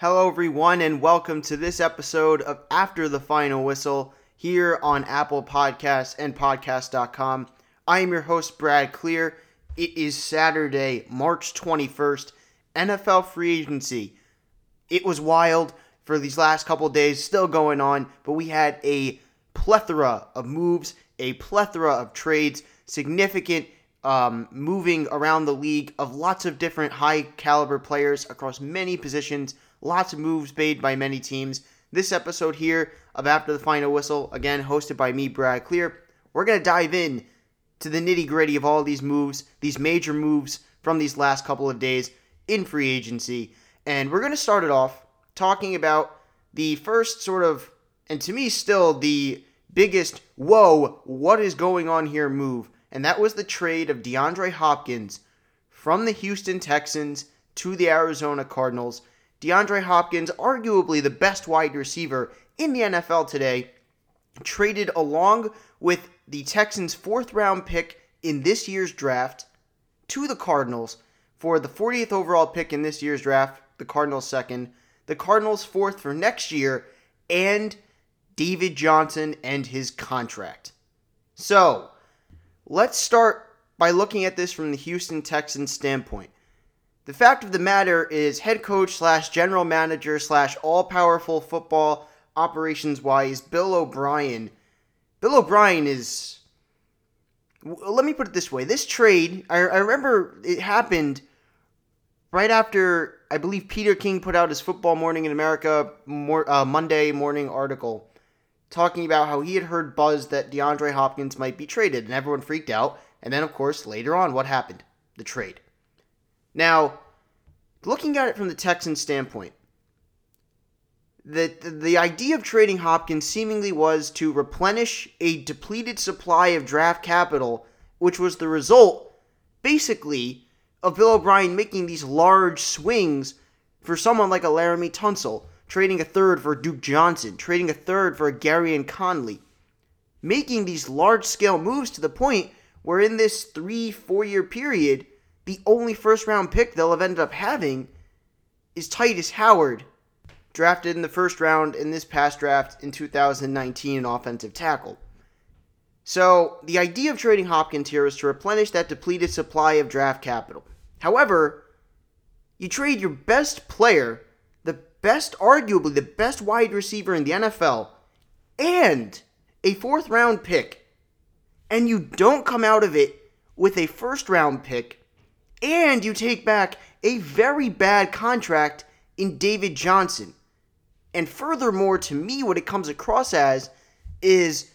Hello, everyone, and welcome to this episode of After the Final Whistle here on Apple Podcasts and Podcast.com. I am your host, Brad Klier. It is Saturday, March 21st, NFL free agency. It was wild for these last couple days, still going on, but we had a plethora of moves, a plethora of trades, significant um, moving around the league of lots of different high caliber players across many positions, lots of moves made by many teams. This episode here of After the Final Whistle, again hosted by me, Brad Klier, we're going to dive in to the nitty gritty of all these moves, these major moves from these last couple of days in free agency. And we're going to start it off talking about the first sort of, and to me still the biggest, whoa, what is going on here move and that was the trade of DeAndre Hopkins from the Houston Texans to the Arizona Cardinals. DeAndre Hopkins, arguably the best wide receiver in the NFL today, traded along with the Texans' fourth round pick in this year's draft to the Cardinals for the 40th overall pick in this year's draft, the Cardinals' second, the Cardinals' fourth for next year, and David Johnson and his contract. So, Let's start by looking at this from the Houston Texans standpoint. The fact of the matter is, head coach slash general manager slash all powerful football operations wise, Bill O'Brien. Bill O'Brien is. Let me put it this way. This trade, I, I remember it happened right after I believe Peter King put out his Football Morning in America more, uh, Monday morning article talking about how he had heard buzz that DeAndre Hopkins might be traded, and everyone freaked out. And then, of course, later on, what happened? The trade. Now, looking at it from the Texans' standpoint, the, the, idea of trading Hopkins seemingly was to replenish a depleted supply of draft capital, which was the result, basically, of Bill O'Brien making these large swings for someone like a Laremy Tunsil trading a third for Duke Johnson, trading a third for a Gareon Conley, making these large scale moves to the point where in this three, four year period, the only first round pick they'll have ended up having is Tytus Howard, drafted in the first round in this past draft in 2019, an offensive tackle. So, the idea of trading Hopkins here is to replenish that depleted supply of draft capital. However, you trade your best player the best, arguably the best wide receiver in the NFL, and a fourth round pick, and you don't come out of it with a first round pick, and you take back a very bad contract in David Johnson. And furthermore, to me, what it comes across as is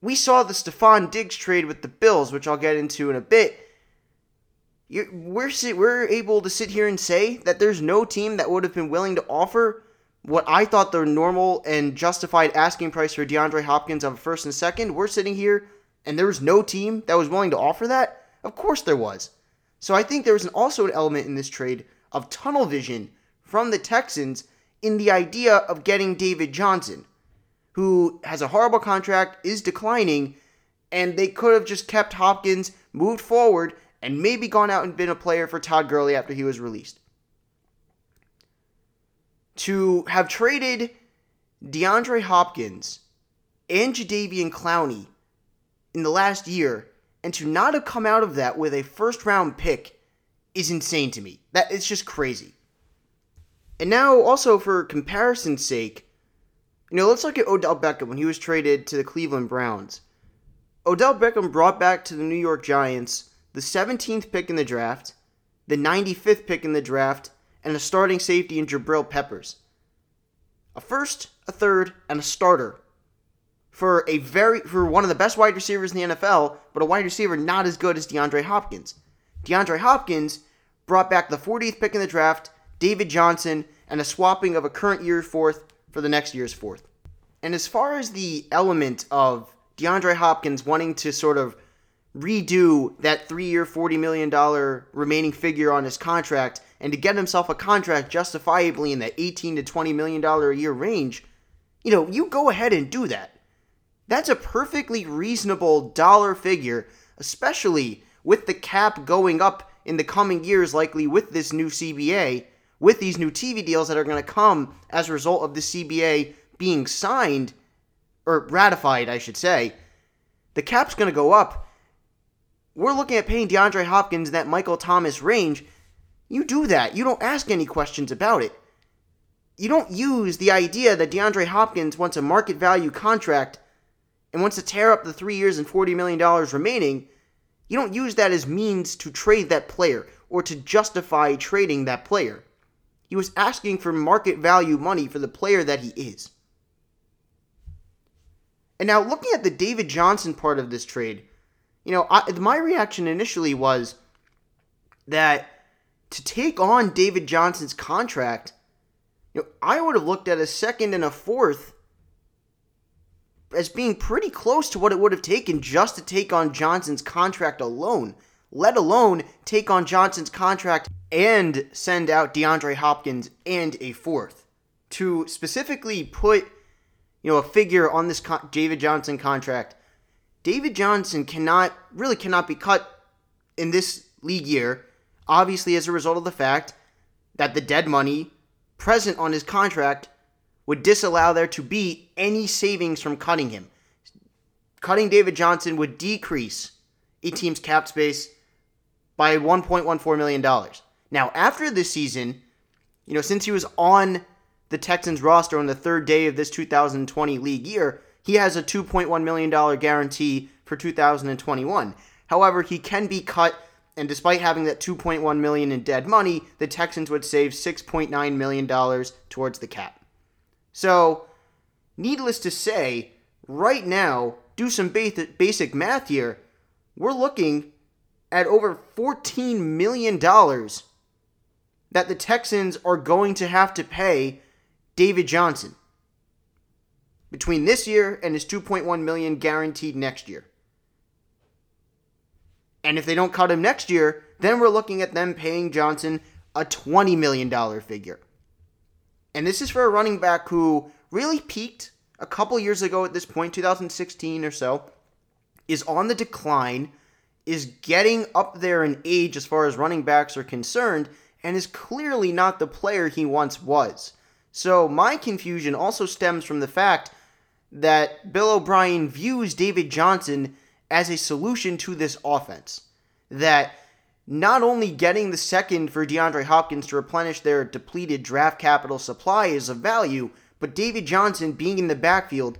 we saw the Stefon Diggs trade with the Bills, which I'll get into in a bit you're, we're we're able to sit here and say that there's no team that would have been willing to offer what I thought the normal and justified asking price for DeAndre Hopkins of a first and second. We're sitting here and there was no team that was willing to offer that. Of course there was. So I think there was an, also an element in this trade of tunnel vision from the Texans in the idea of getting David Johnson, who has a horrible contract, is declining, and they could have just kept Hopkins, moved forward, and maybe gone out and been a player for Todd Gurley after he was released. To have traded DeAndre Hopkins and Jadeveon Clowney in the last year and to not have come out of that with a first round pick is insane to me. That it's just crazy. And now also for comparison's sake, you know, let's look at Odell Beckham when he was traded to the Cleveland Browns. Odell Beckham brought back to the New York Giants the 17th pick in the draft, the 95th pick in the draft, and a starting safety in Jabril Peppers. A first, a third, and a starter for a very for one of the best wide receivers in the NFL, but a wide receiver not as good as DeAndre Hopkins. DeAndre Hopkins brought back the 40th pick in the draft, David Johnson, and a swapping of a current year's fourth for the next year's fourth. And as far as the element of DeAndre Hopkins wanting to sort of redo that three year, $40 million remaining figure on his contract and to get himself a contract justifiably in the 18 to $20 million a year range, you know, you go ahead and do that. That's a perfectly reasonable dollar figure, especially with the cap going up in the coming years, likely with this new CBA, with these new TV deals that are going to come as a result of the CBA being signed or ratified, I should say, the cap's going to go up. We're looking at paying DeAndre Hopkins that Michael Thomas range. You do that. You don't ask any questions about it. You don't use the idea that DeAndre Hopkins wants a market value contract and wants to tear up the three years and $40 million remaining. You don't use that as means to trade that player or to justify trading that player. He was asking for market value money for the player that he is. And now, looking at the David Johnson part of this trade, you know, I, my reaction initially was that to take on David Johnson's contract, you know, I would have looked at a second and a fourth as being pretty close to what it would have taken just to take on Johnson's contract alone, let alone take on Johnson's contract and send out DeAndre Hopkins and a fourth. To specifically put you know, a figure on this con- David Johnson contract. David Johnson cannot really cannot be cut in this league year, obviously as a result of the fact that the dead money present on his contract would disallow there to be any savings from cutting him. Cutting David Johnson would decrease a team's cap space by $1.14 million. Now, after this season, you know, since he was on the Texans roster on the third day of this 2020 league year, he has a $2.1 million guarantee for 2021. However, he can be cut, and despite having that 2.1 million in dead money, the Texans would save 6.9 million dollars towards the cap. So, needless to say, right now, do some basic math here. We're looking at over 14 million dollars that the Texans are going to have to pay David Johnson between this year and his 2.1 million guaranteed next year. And if they don't cut him next year, then we're looking at them paying Johnson a $20 million figure. And this is for a running back who really peaked a couple years ago at this point, 2016 or so, is on the decline, is getting up there in age as far as running backs are concerned, and is clearly not the player he once was. So my confusion also stems from the fact that Bill O'Brien views David Johnson as a solution to this offense. That not only getting the second for DeAndre Hopkins to replenish their depleted draft capital supply is of value, but David Johnson being in the backfield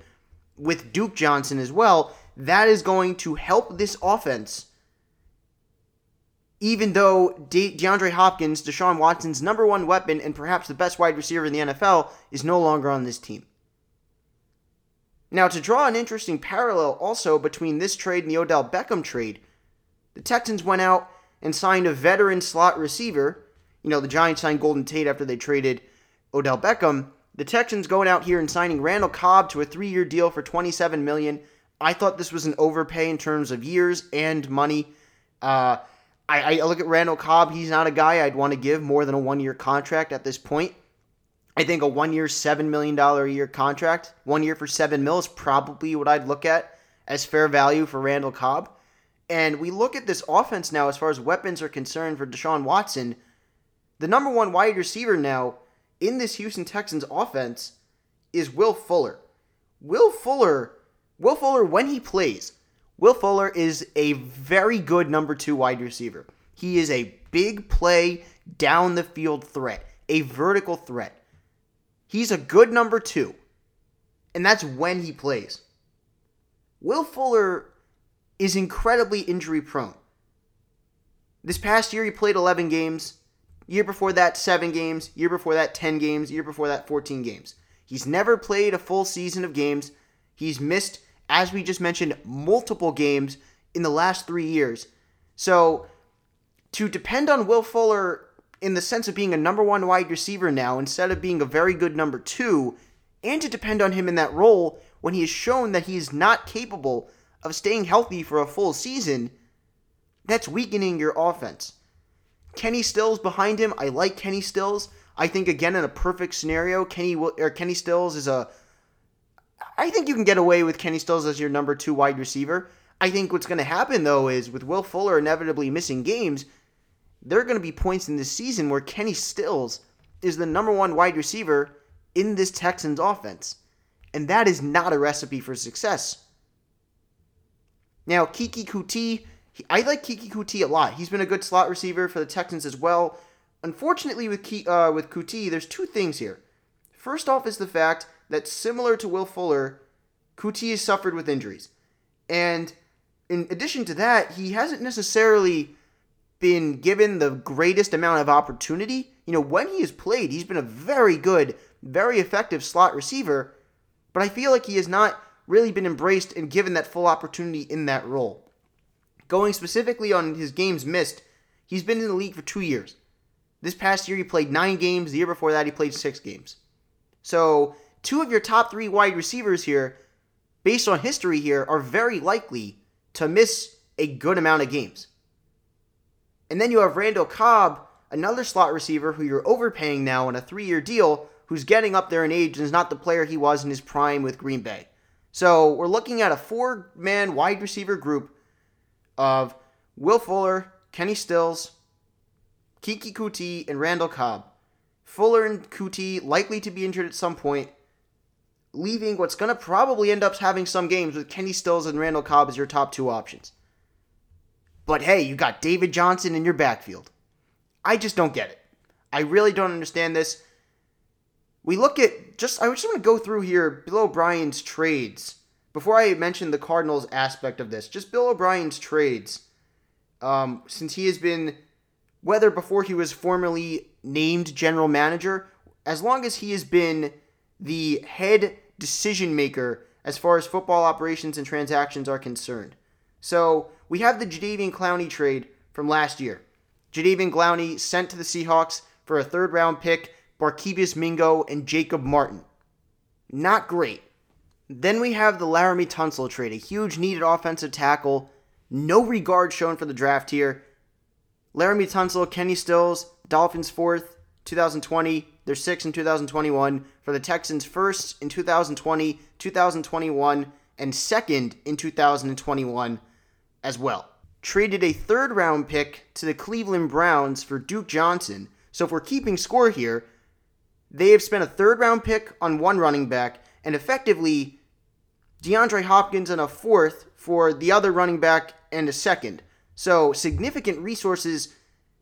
with Duke Johnson as well, that is going to help this offense even though De- DeAndre Hopkins, Deshaun Watson's number one weapon and perhaps the best wide receiver in the NFL, is no longer on this team. Now, to draw an interesting parallel also between this trade and the Odell Beckham trade, the Texans went out and signed a veteran slot receiver. You know, the Giants signed Golden Tate after they traded Odell Beckham. The Texans going out here and signing Randall Cobb to a three-year deal for 27 million. I thought this was an overpay in terms of years and money. Uh, I, I look at Randall Cobb. He's not a guy I'd want to give more than a one year contract at this point. I think a one year, $7 million a year contract, one year for 7 mil is probably what I'd look at as fair value for Randall Cobb. And we look at this offense now as far as weapons are concerned for Deshaun Watson. The number one wide receiver now in this Houston Texans offense is Will Fuller. Will Fuller, Will Fuller, when he plays, Will Fuller is a very good number two wide receiver. He is a big play, down the field threat, a vertical threat. He's a good number two, and that's when he plays. Will Fuller is incredibly injury prone. This past year, he played 11 games. Year before that, 7 games. Year before that, 10 games. Year before that, 14 games. He's never played a full season of games. He's missed as we just mentioned, multiple games in the last three years. So to depend on Will Fuller in the sense of being a number one wide receiver now instead of being a very good number two, and to depend on him in that role when he has shown that he is not capable of staying healthy for a full season, that's weakening your offense. Kenny Stills behind him. I like Kenny Stills. I think again in a perfect scenario, Kenny or Kenny Stills is a I think you can get away with Kenny Stills as your number two wide receiver. I think what's going to happen, though, is with Will Fuller inevitably missing games, there are going to be points in this season where Kenny Stills is the number one wide receiver in this Texans offense. And that is not a recipe for success. Now, Keke Coutee, I like Keke Coutee a lot. He's been a good slot receiver for the Texans as well. Unfortunately, with Ke- uh, with Coutee, there's two things here. First off is the fact that similar to Will Fuller, Coutee has suffered with injuries. And in addition to that, he hasn't necessarily been given the greatest amount of opportunity. You know, when he has played, he's been a very good, very effective slot receiver, but I feel like he has not really been embraced and given that full opportunity in that role. Going specifically on his games missed, he's been in the league for two years. This past year, he played nine games. The year before that, he played six games. So, two of your top three wide receivers here, based on history here, are very likely to miss a good amount of games. And then you have Randall Cobb, another slot receiver who you're overpaying now on a three year deal, who's getting up there in age and is not the player he was in his prime with Green Bay. So we're looking at a four man wide receiver group of Will Fuller, Kenny Stills, Keke Coutee, and Randall Cobb. Fuller and Coutee likely to be injured at some point, leaving what's going to probably end up having some games with Kenny Stills and Randall Cobb as your top two options. But hey, you got David Johnson in your backfield. I just don't get it. I really don't understand this. We look at just I just want to go through here Bill O'Brien's trades before I mention the Cardinals aspect of this. Just Bill O'Brien's trades, um, since he has been whether before he was formally named general manager, as long as he has been the head decision maker as far as football operations and transactions are concerned. So we have the Jadeveon Clowney trade from last year. Jadeveon Clowney sent to the Seahawks for a third round pick, Barkevious Mingo, and Jacob Martin. Not great. Then we have the Laremy Tunsil trade, a huge needed offensive tackle. No regard shown for the draft here. Laremy Tunsil, Kenny Stills, Dolphins fourth, 2020. They're sixth in 2021. For the Texans, first in 2020, 2021, and second in 2021 as well. Traded a third round pick to the Cleveland Browns for Duke Johnson. So if we're keeping score here, they have spent a third round pick on one running back and effectively DeAndre Hopkins and a fourth for the other running back and a second. So significant resources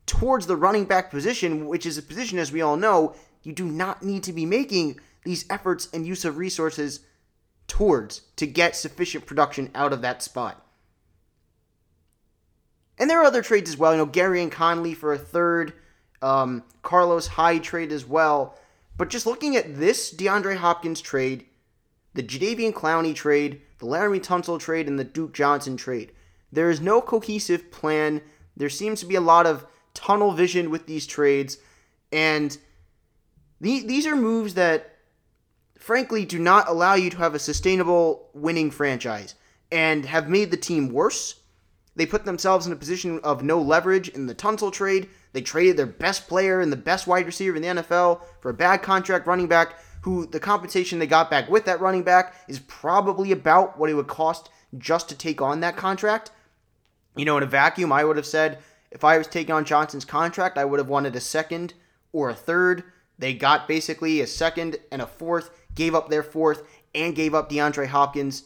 towards the running back position, which is a position, as we all know, you do not need to be making these efforts and use of resources towards to get sufficient production out of that spot. And there are other trades as well. You know, Gareon Conley for a third, um, Carlos Hyde trade as well. But just looking at this DeAndre Hopkins trade, the Jadeveon Clowney trade, the Laremy Tunsil trade, and the Duke Johnson trade, there is no cohesive plan. There seems to be a lot of tunnel vision with these trades. And the, these are moves that, frankly, do not allow you to have a sustainable winning franchise and have made the team worse they put themselves in a position of no leverage in the Tunsil trade. They traded their best player and the best wide receiver in the NFL for a bad contract running back who the compensation they got back with that running back is probably about what it would cost just to take on that contract. You know, in a vacuum, I would have said if I was taking on Johnson's contract, I would have wanted a second or a third. They got basically a second and a fourth, gave up their fourth, and gave up DeAndre Hopkins.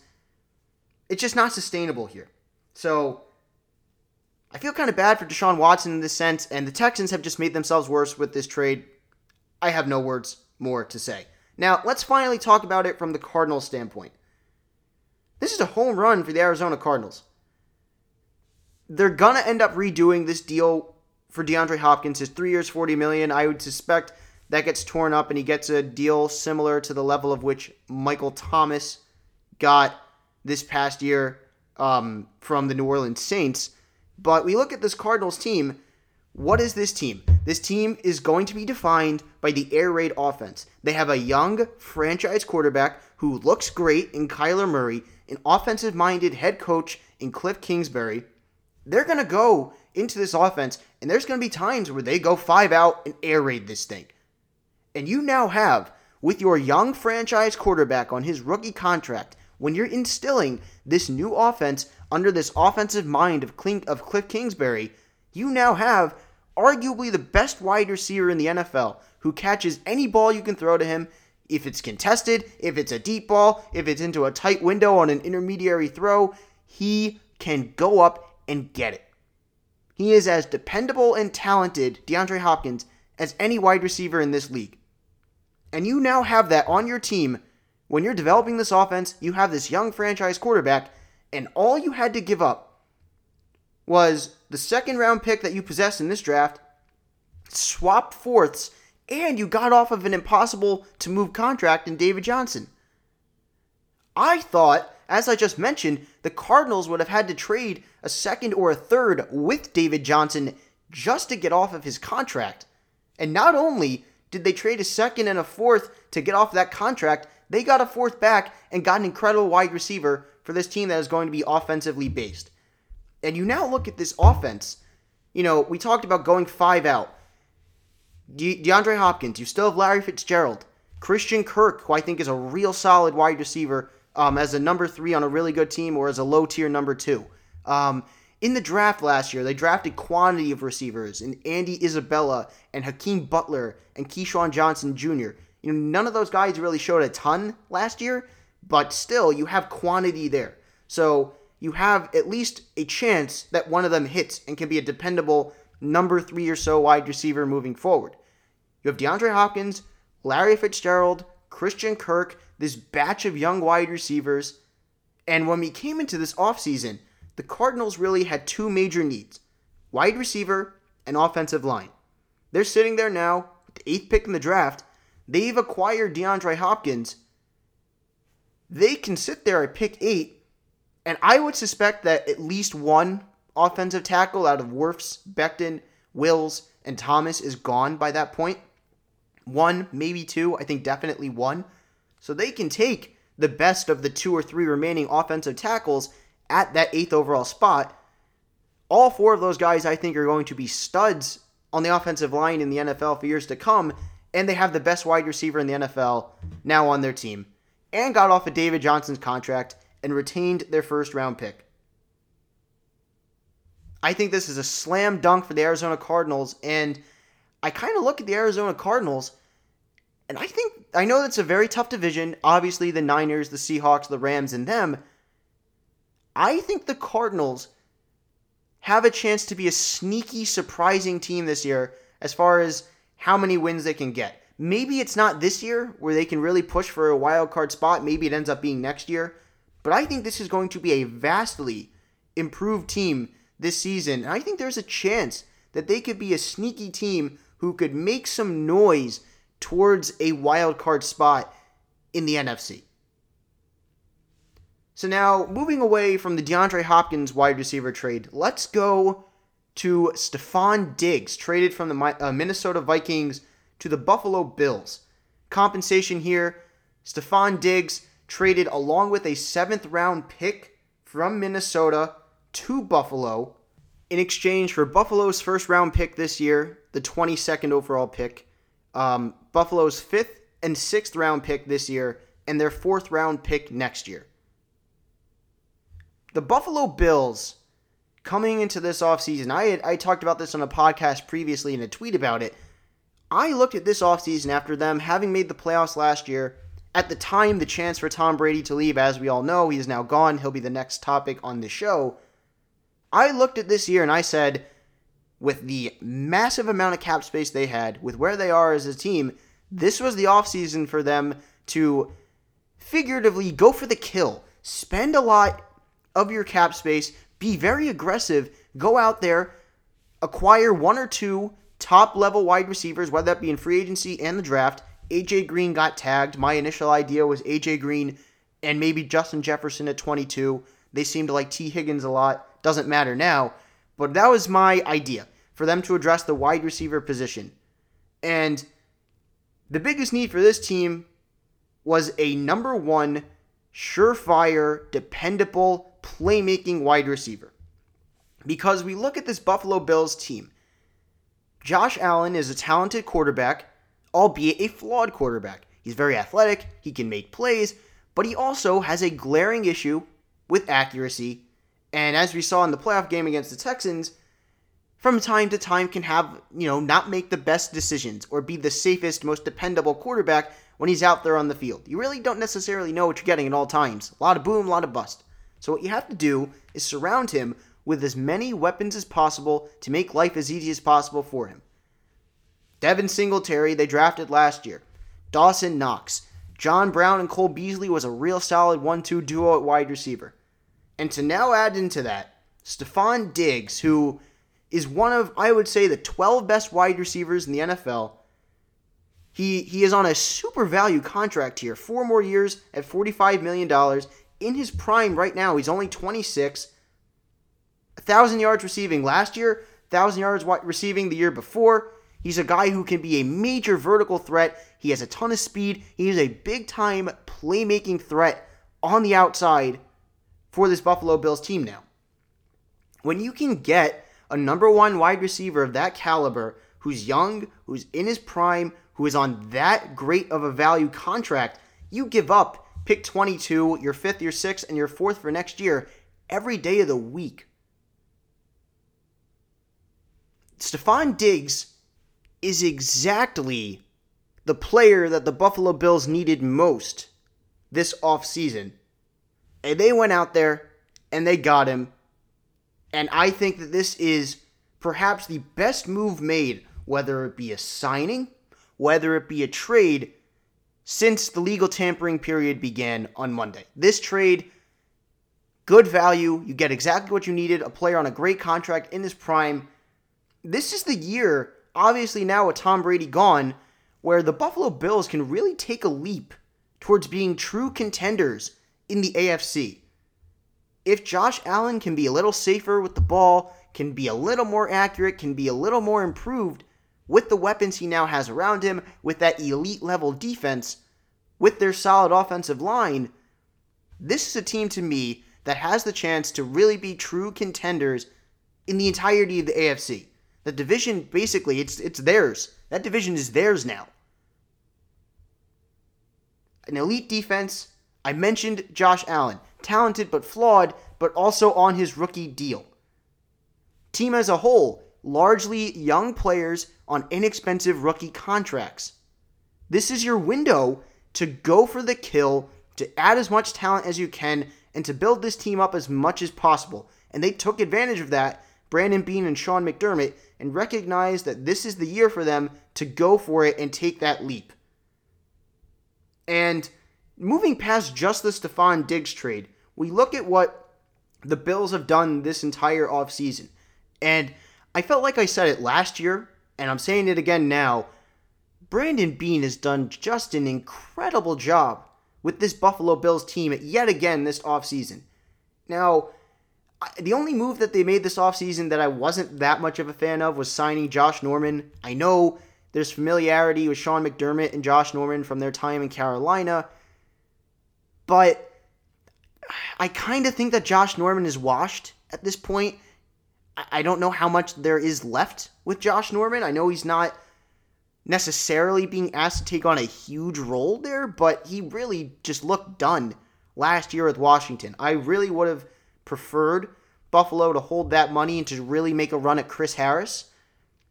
It's just not sustainable here. So I feel kind of bad for Deshaun Watson in this sense, and the Texans have just made themselves worse with this trade. I have no words more to say. Now, let's finally talk about it from the Cardinals standpoint. This is a home run for the Arizona Cardinals. They're gonna end up redoing this deal for DeAndre Hopkins. His three years, forty million. I would suspect that gets torn up, and he gets a deal similar to the level of which Michael Thomas got this past year um, from the New Orleans Saints. But we look at this Cardinals team. What is this team? This team is going to be defined by the air raid offense. They have a young franchise quarterback who looks great in Kyler Murray, an offensive minded head coach in Cliff Kingsbury. They're going to go into this offense, and there's going to be times where they go five out and air raid this thing. And you now have, with your young franchise quarterback on his rookie contract, when you're instilling this new offense under this offensive mind of, Cliff Kingsbury, you now have arguably the best wide receiver in the NFL who catches any ball you can throw to him. If it's contested, if it's a deep ball, if it's into a tight window on an intermediary throw, he can go up and get it. He is as dependable and talented, DeAndre Hopkins, as any wide receiver in this league. And you now have that on your team. When you're developing this offense, you have this young franchise quarterback, and all you had to give up was the second round pick that you possessed in this draft, swap fourths, and you got off of an impossible to move contract in David Johnson. I thought, as I just mentioned, the Cardinals would have had to trade a second or a third with David Johnson just to get off of his contract. And not only did they trade a second and a fourth to get off that contract, they got a fourth back and got an incredible wide receiver for this team that is going to be offensively based. And you now look at this offense. You know, we talked about going five out. De- DeAndre Hopkins, you still have Larry Fitzgerald. Christian Kirk, who I think is a real solid wide receiver um, as a number three on a really good team or as a low tier number two. Um, in the draft last year, they drafted quantity of receivers in Andy Isabella and Hakeem Butler and Keyshawn Johnson Jr. You know, none of those guys really showed a ton last year, but still, you have quantity there. So you have at least a chance that one of them hits and can be a dependable number three or so wide receiver moving forward. You have DeAndre Hopkins, Larry Fitzgerald, Christian Kirk, this batch of young wide receivers. And when we came into this offseason, the Cardinals really had two major needs wide receiver and offensive line. They're sitting there now the eighth pick in the draft. They've acquired DeAndre Hopkins. They can sit there at pick eight, and I would suspect that at least one offensive tackle out of Wirfs, Becton, Wills, and Thomas is gone by that point. One, maybe two, I think definitely one. So they can take the best of the two or three remaining offensive tackles at that eighth overall spot. All four of those guys, I think, are going to be studs on the offensive line in the NFL for years to come, and they have the best wide receiver in the NFL now on their team, and got off of David Johnson's contract and retained their first round pick. I think this is a slam dunk for the Arizona Cardinals, and I kind of look at the Arizona Cardinals, and I think I know that's a very tough division. Obviously, the Niners, the Seahawks, the Rams, and them. I think the Cardinals have a chance to be a sneaky, surprising team this year as far as how many wins they can get. Maybe it's not this year where they can really push for a wild card spot. Maybe it ends up being next year. But I think this is going to be a vastly improved team this season. And I think there's a chance that they could be a sneaky team who could make some noise towards a wild card spot in the NFC. So now, moving away from the DeAndre Hopkins wide receiver trade, let's go to Stefon Diggs, traded from the uh, Minnesota Vikings to the Buffalo Bills. Compensation here Stefon Diggs traded along with a seventh round pick from Minnesota to Buffalo in exchange for Buffalo's first round pick this year, the 22nd overall pick, um, Buffalo's fifth and sixth round pick this year, and their fourth round pick next year the Buffalo Bills coming into this offseason, I had, I talked about this on a podcast previously in a tweet about it. I looked at this offseason after them having made the playoffs last year. At the time, the chance for Tom Brady to leave, as we all know, he is now gone. He'll be the next topic on the show. I looked at this year and I said, with the massive amount of cap space they had, with where they are as a team, this was the offseason for them to figuratively go for the kill. Spend a lot of your cap space, be very aggressive, go out there, acquire one or two top level wide receivers, whether that be in free agency and the draft. AJ Green got tagged. My initial idea was AJ Green and maybe Justin Jefferson at 22. They seemed to like Tee Higgins a lot. Doesn't matter now. But that was my idea for them to address the wide receiver position. And the biggest need for this team was a number one, surefire, dependable playmaking wide receiver. Because we look at this Buffalo Bills team. Josh Allen is a talented quarterback, albeit a flawed quarterback. He's very athletic, he can make plays, but he also has a glaring issue with accuracy. And as we saw in the playoff game against the Texans, from time to time can have, you know, not make the best decisions or be the safest, most dependable quarterback when he's out there on the field. You really don't necessarily know what you're getting at all times. A lot of boom, a lot of bust. So what you have to do is surround him with as many weapons as possible to make life as easy as possible for him. Devin Singletary, they drafted last year. Dawson Knox. John Brown and Cole Beasley was a real solid 1 2 duo at wide receiver. And to now add into that, Stefon Diggs, who is one of, I would say, the 12 best wide receivers in the NFL. He, he is on a super value contract here. Four more years at $45 million. In his prime right now, he's only 26. 1,000 yards receiving last year, 1,000 yards receiving the year before. He's a guy who can be a major vertical threat. He has a ton of speed. He is a big time playmaking threat on the outside for this Buffalo Bills team now. When you can get a number one wide receiver of that caliber who's young, who's in his prime, who is on that great of a value contract, you give up pick 22, your fifth, your sixth, and your fourth for next year every day of the week. Stefon Diggs is exactly the player that the Buffalo Bills needed most this offseason. And they went out there and they got him. And I think that this is perhaps the best move made, whether it be a signing, whether it be a trade, since the legal tampering period began on Monday. This trade, good value. You get exactly what you needed a player on a great contract in his prime. This is the year obviously now with Tom Brady gone, where the Buffalo Bills can really take a leap towards being true contenders in the AFC. If Josh Allen can be a little safer with the ball, can be a little more accurate, can be a little more improved with the weapons he now has around him, with that elite level defense, with their solid offensive line, this is a team to me that has the chance to really be true contenders in the entirety of the AFC. The division basically it's it's theirs. That division is theirs now. An elite defense. I mentioned Josh Allen, talented but flawed, but also on his rookie deal. Team as a whole, largely young players on inexpensive rookie contracts. This is your window to go for the kill, to add as much talent as you can, and to build this team up as much as possible. And they took advantage of that Brandon Beane and Sean McDermott and recognize that this is the year for them to go for it and take that leap. And moving past just the Stefon Diggs trade, we look at what the Bills have done this entire offseason. And I felt like I said it last year, and I'm saying it again now. Brandon Beane has done just an incredible job with this Buffalo Bills team yet again this offseason. Now, the only move that they made this offseason that I wasn't that much of a fan of was signing Josh Norman. I know there's familiarity with Sean McDermott and Josh Norman from their time in Carolina, but I kind of think that Josh Norman is washed at this point. I don't know how much there is left with Josh Norman. I know he's not necessarily being asked to take on a huge role there, but he really just looked done last year with Washington. I really would have preferred Buffalo to hold that money and to really make a run at Chris Harris.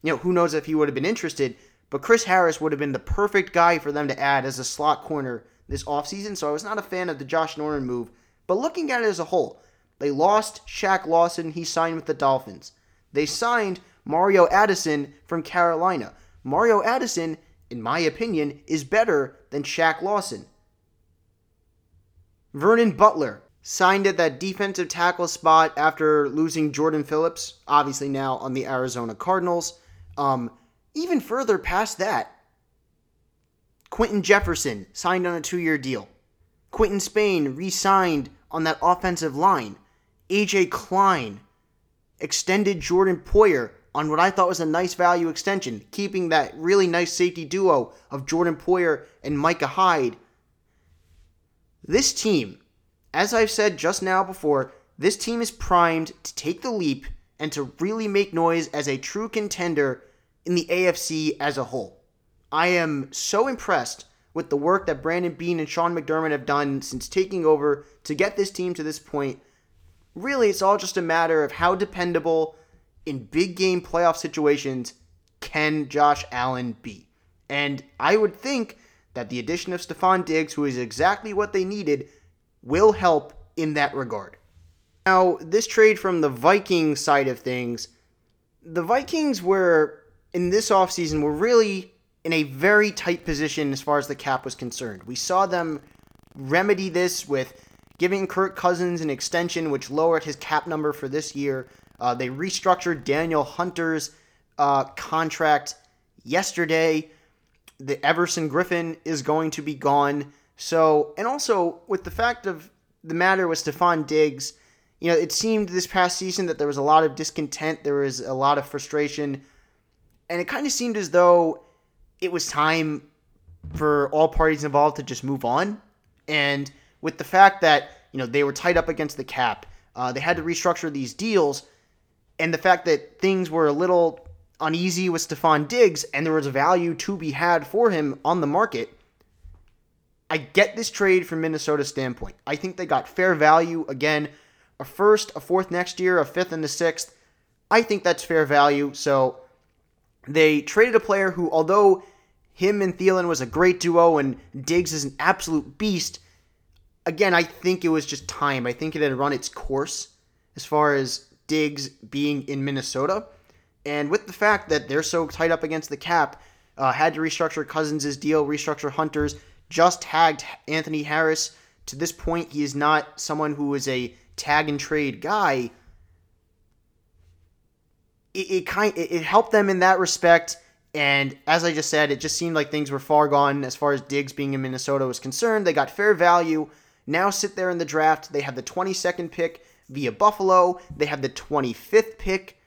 You know, who knows if he would have been interested, but Chris Harris would have been the perfect guy for them to add as a slot corner this offseason, so I was not a fan of the Josh Norman move. But looking at it as a whole, they lost Shaq Lawson, he signed with the Dolphins. They signed Mario Addison from Carolina. Mario Addison, in my opinion, is better than Shaq Lawson. Vernon Butler, signed at that defensive tackle spot after losing Jordan Phillips, obviously now on the Arizona Cardinals. Um, even further past that, Quinton Jefferson signed on a two year deal. Quinton Spain re signed on that offensive line. AJ Klein extended Jordan Poyer on what I thought was a nice value extension, keeping that really nice safety duo of Jordan Poyer and Micah Hyde. This team as I've said just now before, this team is primed to take the leap and to really make noise as a true contender in the AFC as a whole. I am so impressed with the work that Brandon Beane and Sean McDermott have done since taking over to get this team to this point. Really, it's all just a matter of how dependable in big game playoff situations can Josh Allen be? And I would think that the addition of Stefon Diggs, who is exactly what they needed, will help in that regard. Now, this trade from the Vikings side of things, the Vikings were in this offseason were really in a very tight position as far as the cap was concerned. We saw them remedy this with giving Kirk Cousins an extension, which lowered his cap number for this year. Uh, they restructured Danielle Hunter's uh, contract yesterday. The Everson Griffen is going to be gone. So, and also with the fact of the matter with Stefon Diggs, you know, it seemed this past season that there was a lot of discontent, there was a lot of frustration, and it kind of seemed as though it was time for all parties involved to just move on. And with the fact that you know they were tied up against the cap, uh, they had to restructure these deals, and the fact that things were a little uneasy with Stefon Diggs, and there was a value to be had for him on the market. I get this trade from Minnesota's standpoint. I think they got fair value again, a first, a fourth next year, a fifth, and a sixth. I think that's fair value. So they traded a player who, although him and Thielen was a great duo and Diggs is an absolute beast, again, I think it was just time. I think it had run its course as far as Diggs being in Minnesota. And with the fact that they're so tight up against the cap, uh, had to restructure Cousins' deal, restructure Hunter's, just tagged Anthony Harris. To this point, he is not someone who is a tag and trade guy. It, it kind it, it helped them in that respect. And as I just said, it just seemed like things were far gone as far as Diggs being in Minnesota was concerned. They got fair value. Now sit there in the draft. They have the 22nd pick via Buffalo. They have the 25th pick,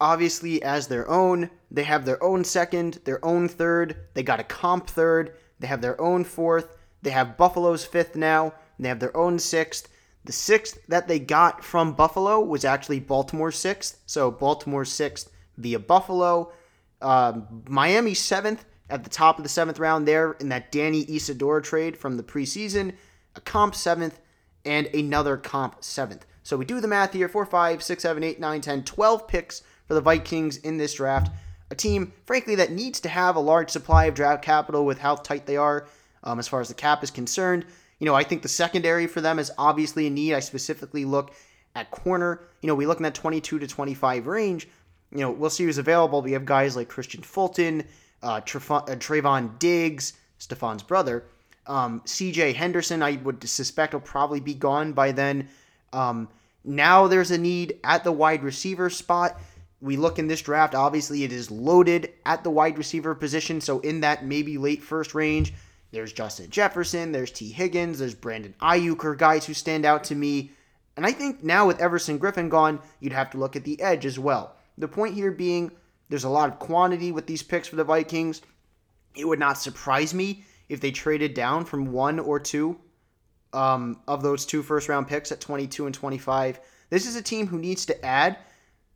obviously, as their own. They have their own second, their own third. They got a comp third. They have their own fourth. They have Buffalo's fifth now. They have their own sixth. The sixth that they got from Buffalo was actually Baltimore's sixth. So Baltimore's sixth via Buffalo. Um, Miami seventh at the top of the seventh round there in that Danny Isidora trade from the preseason. A comp seventh and another comp seventh. So we do the math here 4, 5, 6, 7, 8, 9, 10, 12 picks for the Vikings in this draft. A team, frankly, that needs to have a large supply of draft capital with how tight they are um, as far as the cap is concerned. You know, I think the secondary for them is obviously a need. I specifically look at corner. You know, we look in that 22 to 25 range. You know, we'll see who's available. We have guys like Kristian Fulton, uh, uh, Trevon Diggs, Stefon's brother. Um, CJ Henderson, I would suspect, will probably be gone by then. Um, now there's a need at the wide receiver spot. We look in this draft, obviously, it is loaded at the wide receiver position. So, in that maybe late first range, there's Justin Jefferson, there's Tee Higgins, there's Brandon Aiyuk are guys who stand out to me. And I think now with Everson Griffen gone, you'd have to look at the edge as well. The point here being there's a lot of quantity with these picks for the Vikings. It would not surprise me if they traded down from one or two um, of those two first round picks at 22 and 25. This is a team who needs to add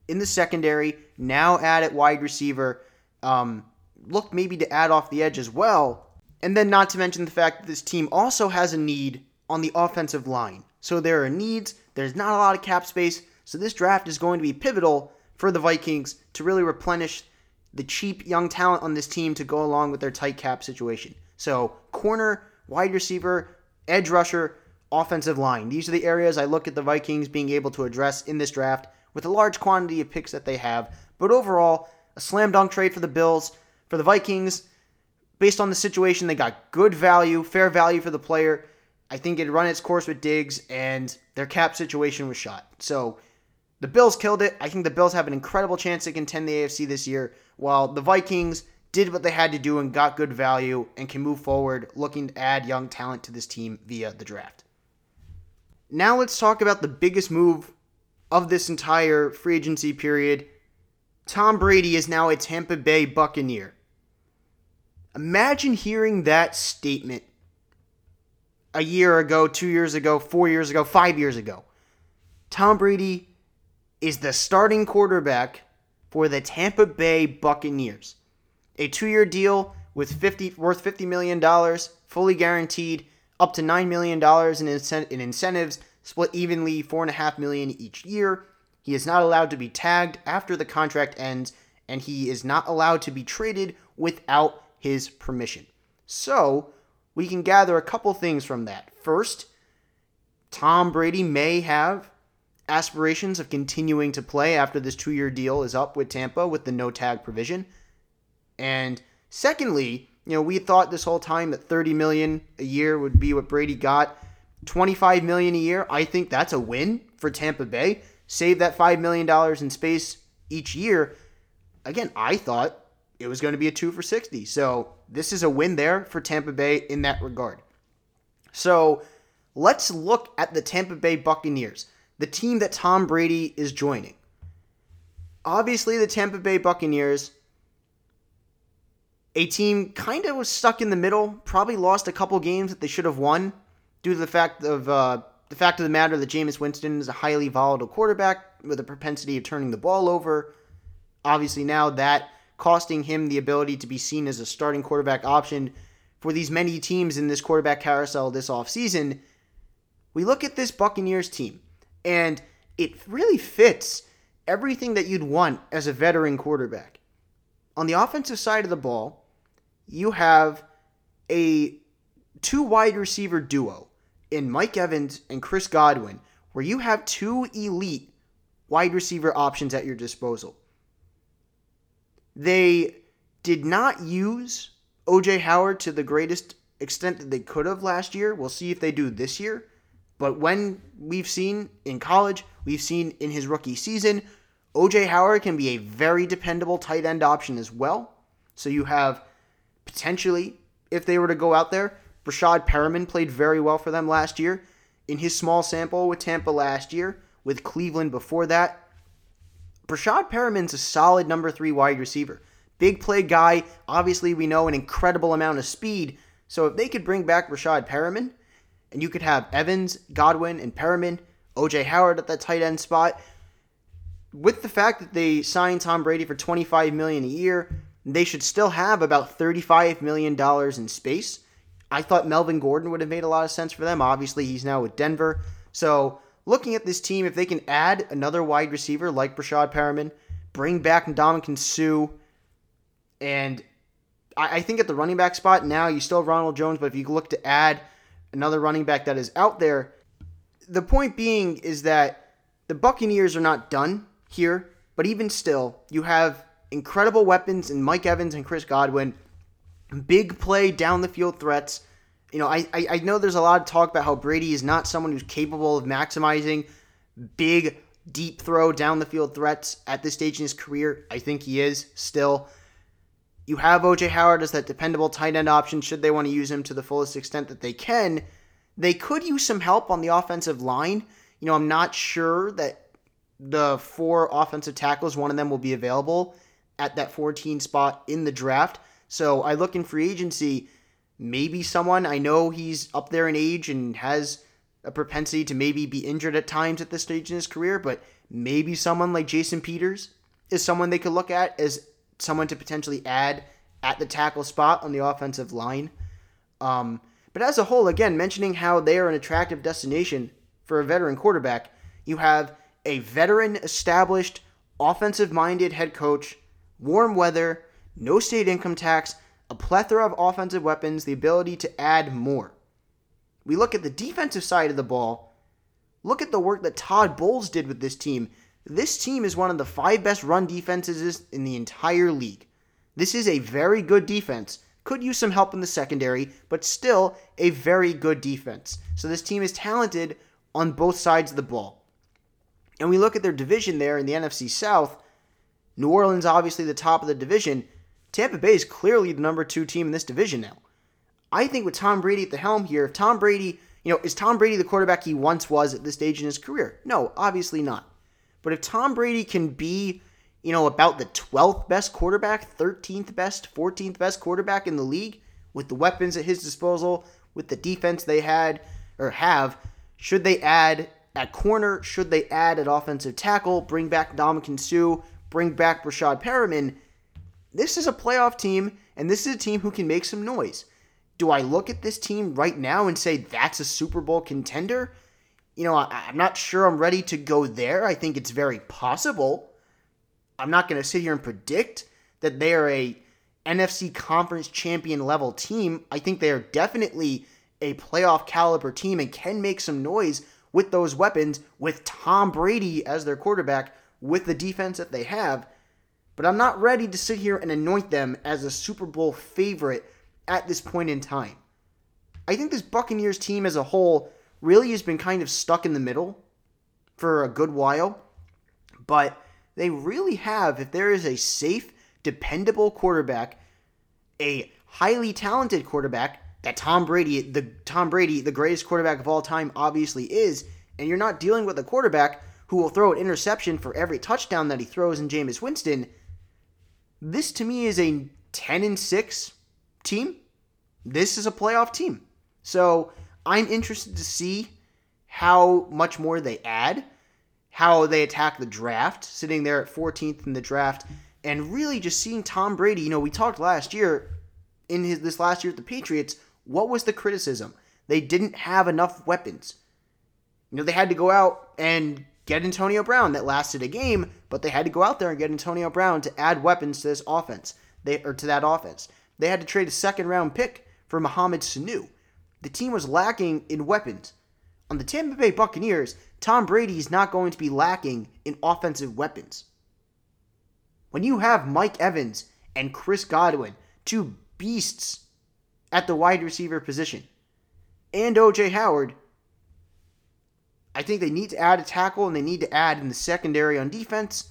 in the secondary, now add at wide receiver, um, look maybe to add off the edge as well and then, not to mention the fact that this team also has a need on the offensive line. So there are needs, there's not a lot of cap space. So this draft is going to be pivotal for the Vikings to really replenish the cheap young talent on this team to go along with their tight cap situation. So, corner, wide receiver, edge rusher, offensive line. These are the areas I look at the Vikings being able to address in this draft with a large quantity of picks that they have. But overall, a slam dunk trade for the Bills. For the Vikings, based on the situation, they got good value, fair value for the player. I think it run its course with Diggs, and their cap situation was shot. So the Bills killed it. I think the Bills have an incredible chance to contend the AFC this year, while the Vikings did what they had to do and got good value and can move forward looking to add young talent to this team via the draft. Now let's talk about the biggest move of this entire free agency period. Tom Brady is now a Tampa Bay Buccaneer. Imagine hearing that statement a year ago, two years ago, four years ago, five years ago. Tom Brady is the starting quarterback for the Tampa Bay Buccaneers. A two year deal with 50 worth $50 million, fully guaranteed, up to $9 million in, in incentives, split evenly 4.5 million each year. He is not allowed to be tagged after the contract ends, and he is not allowed to be traded without his permission. So, we can gather a couple things from that. First, Tom Brady may have aspirations of continuing to play after this two year deal is up with Tampa with the no tag provision. And secondly, you know, we thought this whole time that 30 million a year would be what Brady got. 25 million a year, I think that's a win for Tampa Bay. Save that 5 million dollars in space each year. Again, I thought it was going to be a 2 for 60. So, this is a win there for Tampa Bay in that regard. So, let's look at the Tampa Bay Buccaneers, the team that Tom Brady is joining. Obviously, the Tampa Bay Buccaneers a team kind of was stuck in the middle, probably lost a couple games that they should have won due to the fact of uh, the fact of the matter that Jameis Winston is a highly volatile quarterback with a propensity of turning the ball over. Obviously, now that costing him the ability to be seen as a starting quarterback option for these many teams in this quarterback carousel this offseason. We look at this Buccaneers team, and it really fits everything that you'd want as a veteran quarterback. On the offensive side of the ball, you have a two wide receiver duo in Mike Evans and Chris Godwin, where you have two elite wide receiver options at your disposal. They did not use OJ Howard to the greatest extent that they could have last year. We'll see if they do this year. But when we've seen in college, we've seen in his rookie season, OJ Howard can be a very dependable tight end option as well. So you have potentially, if they were to go out there, Breshad Perriman played very well for them last year. In his small sample with Tampa last year, with Cleveland before that, Breshad Perriman's a solid number three wide receiver. Big play guy. Obviously, we know an incredible amount of speed. So if they could bring back Breshad Perriman, and you could have Evans, Godwin, and Perriman, OJ Howard at that tight end spot, with the fact that they signed Tom Brady for 25 million a year, they should still have about $35 million in space. I thought Melvin Gordon would have made a lot of sense for them. Obviously, he's now with Denver. So, looking at this team, if they can add another wide receiver like Breshad Perriman, bring back Ndamukong Suh, and I, I think at the running back spot now you still have Ronald Jones, but if you look to add another running back that is out there, the point being is that the Buccaneers are not done here, but even still, you have incredible weapons in Mike Evans and Chris Godwin. Big play down the field threats. You know, I, I, I know there's a lot of talk about how Brady is not someone who's capable of maximizing big, deep throw down the field threats at this stage in his career. I think he is still. You have OJ Howard as that dependable tight end option should they want to use him to the fullest extent that they can. They could use some help on the offensive line. You know, I'm not sure that the four offensive tackles, one of them will be available at that 14 spot in the draft. So I look in free agency, maybe someone, I know he's up there in age and has a propensity to maybe be injured at times at this stage in his career, but maybe someone like Jason Peters is someone they could look at as someone to potentially add at the tackle spot on the offensive line. Um, but as a whole, again, mentioning how they are an attractive destination for a veteran quarterback, you have a veteran, established, offensive minded head coach warm weather, no state income tax, a plethora of offensive weapons, the ability to add more. We look at the defensive side of the ball. Look at the work that Todd Bowles did with this team. This team is one of the five best run defenses in the entire league. This is a very good defense. Could use some help in the secondary, but still a very good defense. So this team is talented on both sides of the ball. And we look at their division there in the NFC South. New Orleans, obviously the top of the division. Tampa Bay is clearly the number two team in this division now. I think with Tom Brady at the helm here, if Tom Brady, you know, is Tom Brady the quarterback he once was at this stage in his career? No, obviously not. But if Tom Brady can be, you know, about the 12th best quarterback, 13th best, 14th best quarterback in the league with the weapons at his disposal, with the defense they had or have, should they add at corner, should they add at offensive tackle, bring back Ndamukong Suh, bring back Breshad Perriman, this is a playoff team, and this is a team who can make some noise. Do I look at this team right now and say that's a Super Bowl contender? you know, I, I'm not sure I'm ready to go there. I think it's very possible. I'm not going to sit here and predict that they are a NFC conference champion level team. I think they are definitely a playoff caliber team and can make some noise with those weapons with Tom Brady as their quarterback with the defense that they have. But I'm not ready to sit here and anoint them as a Super Bowl favorite at this point in time. I think this Buccaneers team as a whole really has been kind of stuck in the middle for a good while. But they really have, if there is a safe, dependable quarterback, a highly talented quarterback that Tom Brady, the Tom Brady, the greatest quarterback of all time, obviously is, and you're not dealing with a quarterback who will throw an interception for every touchdown that he throws in Jameis Winston. This to me is a 10 and 6 team. This is a playoff team. So I'm interested to see how much more they add, how they attack the draft, sitting there at 14th in the draft, and really just seeing Tom Brady. You know, we talked last year in his this last year at the Patriots. What was the criticism? They didn't have enough weapons. You know, they had to go out and get Antonio Brown that lasted a game, but they had to go out there and get Antonio Brown to add weapons to this offense. They or to that offense. They had to trade a second round pick for Mohamed Sanu. The team was lacking in weapons. On the Tampa Bay Buccaneers, Tom Brady is not going to be lacking in offensive weapons. When you have Mike Evans and Chris Godwin, two beasts at the wide receiver position, and OJ Howard, I think they need to add a tackle and they need to add in the secondary on defense.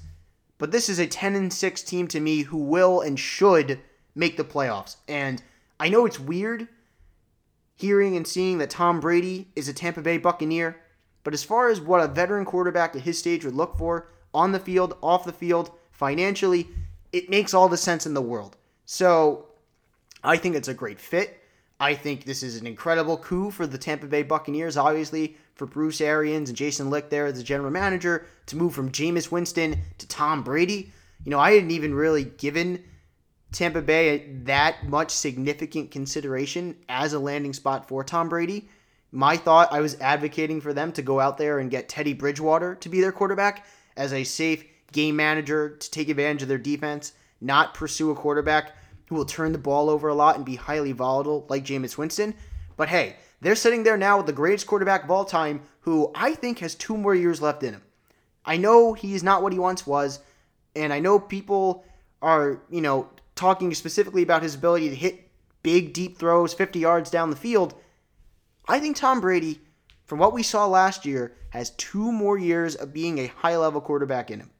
But this is a 10 and 6 team to me who will and should make the playoffs. And I know it's weird hearing and seeing that Tom Brady is a Tampa Bay Buccaneer, but as far as what a veteran quarterback at his stage would look for on the field, off the field, financially, it makes all the sense in the world. So I think it's a great fit. I think this is an incredible coup for the Tampa Bay Buccaneers, obviously, for Bruce Arians and Jason Licht there as the general manager to move from Jameis Winston to Tom Brady. You know, I hadn't even really given Tampa Bay that much significant consideration as a landing spot for Tom Brady. My thought, I was advocating for them to go out there and get Teddy Bridgewater to be their quarterback as a safe game manager to take advantage of their defense, not pursue a quarterback who will turn the ball over a lot and be highly volatile like Jameis Winston. But hey, they're sitting there now with the greatest quarterback of all time who I think has two more years left in him. I know he's not what he once was, and I know people are, you know, talking specifically about his ability to hit big, deep throws 50 yards down the field. I think Tom Brady, from what we saw last year, has two more years of being a high level quarterback in him.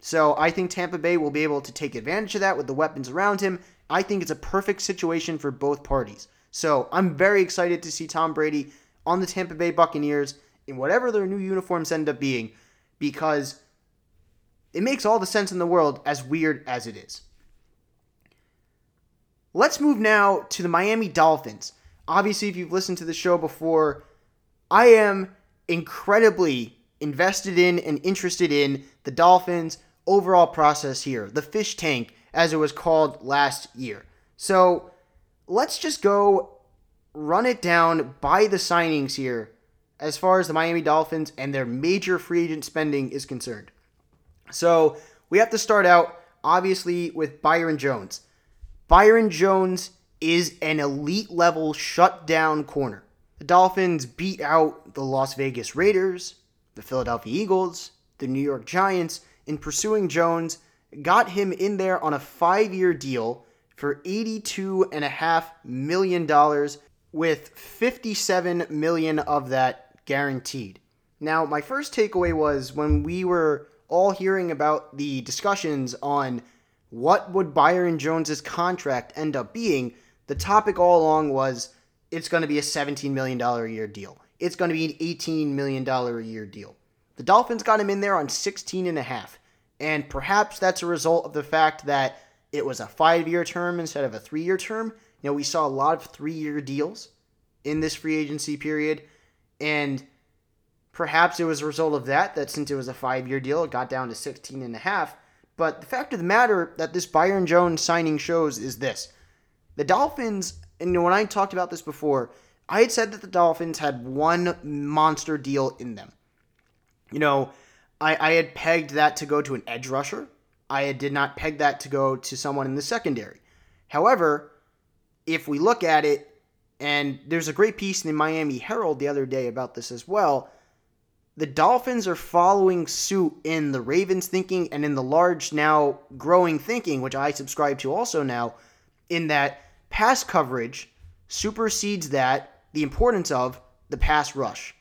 So I think Tampa Bay will be able to take advantage of that with the weapons around him. I think it's a perfect situation for both parties. So I'm very excited to see Tom Brady on the Tampa Bay Buccaneers in whatever their new uniforms end up being because it makes all the sense in the world, as weird as it is. Let's move now to the Miami Dolphins. Obviously, if you've listened to the show before, I am incredibly invested in and interested in the Dolphins' overall process here, the fish tank, as it was called last year. So let's just go run it down by the signings here as far as the Miami Dolphins and their major free agent spending is concerned. So we have to start out, obviously, with Byron Jones. Byron Jones is an elite level shutdown corner. The Dolphins beat out the Las Vegas Raiders, the Philadelphia Eagles, the New York Giants in pursuing Jones, got him in there on a five year deal for $82.5 million, with 57 million of that guaranteed. Now, my first takeaway was when we were all hearing about the discussions on what would Byron Jones's contract end up being, the topic all along was it's going to be a $17 million a year deal. It's going to be an $18 million a year deal. The Dolphins got him in there on 16 and a half. And perhaps that's a result of the fact that it was a five-year term instead of a three-year term. You know, we saw a lot of three-year deals in this free agency period. And perhaps it was a result of that, that since it was a five-year deal, it got down to 16 and a half. But the fact of the matter that this Byron Jones signing shows is this. The Dolphins, and when I talked about this before, I had said that the Dolphins had one monster deal in them. You know, I, I had pegged that to go to an edge rusher. I did not peg that to go to someone in the secondary. However, if we look at it, and there's a great piece in the Miami Herald the other day about this as well. The Dolphins are following suit in the Ravens thinking and in the large now growing thinking, which I subscribe to also now, in that pass coverage supersedes that the importance of the pass rush.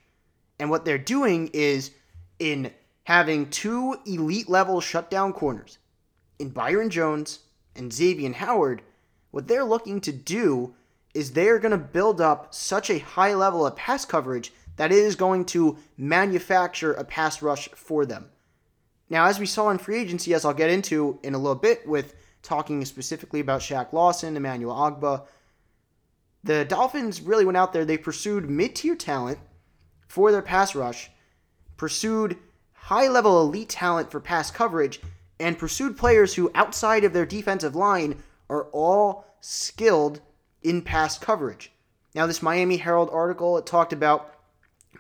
And what they're doing is in having two elite level shutdown corners in Byron Jones and Xavier Howard, what they're looking to do is they're going to build up such a high level of pass coverage that it is going to manufacture a pass rush for them. Now, as we saw in free agency, as I'll get into in a little bit with talking specifically about Shaq Lawson, Emmanuel Ogbah, the Dolphins really went out there. They pursued mid tier talent for their pass rush, pursued high level elite talent for pass coverage, and pursued players who, outside of their defensive line, are all skilled in pass coverage. Now, this Miami Herald article it talked about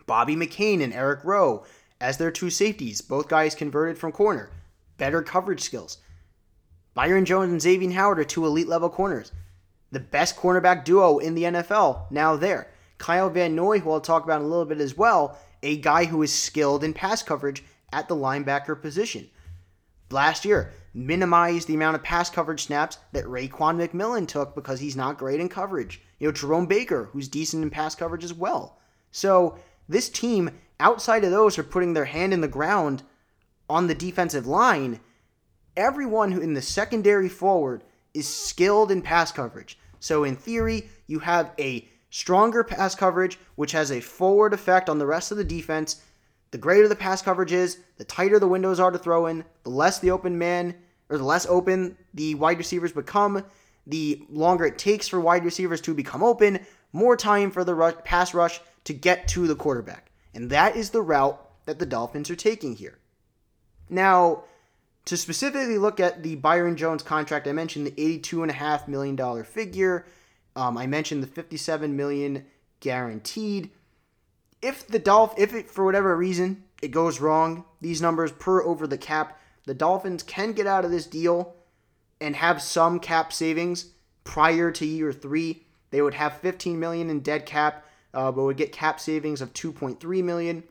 Bobby McCain and Eric Rowe as their two safeties, both guys converted from corner, better coverage skills. Byron Jones and Xavier Howard are two elite level corners. The best cornerback duo in the NFL now there. Kyle Van Noy, who I'll talk about in a little bit as well, a guy who is skilled in pass coverage at the linebacker position. Last year, minimized the amount of pass coverage snaps that Raekwon McMillan took because he's not great in coverage. You know, Jerome Baker, who's decent in pass coverage as well. So this team, outside of those, are putting their hand in the ground on the defensive line. Everyone who in the secondary forward is skilled in pass coverage. So in theory, you have a stronger pass coverage, which has a forward effect on the rest of the defense. The greater the pass coverage is, the tighter the windows are to throw in, the less the open man or the less open the wide receivers become, the longer it takes for wide receivers to become open, more time for the rush, pass rush to get to the quarterback. And that is the route that the Dolphins are taking here. Now, to specifically look at the Byron Jones contract, I mentioned the $82.5 million figure. Um, I mentioned the 57 million guaranteed. If the Dolph, if it for whatever reason it goes wrong, these numbers per over the cap the Dolphins can get out of this deal and have some cap savings prior to year three. They would have 15 million in dead cap, uh, but would get cap savings of 2.3 million.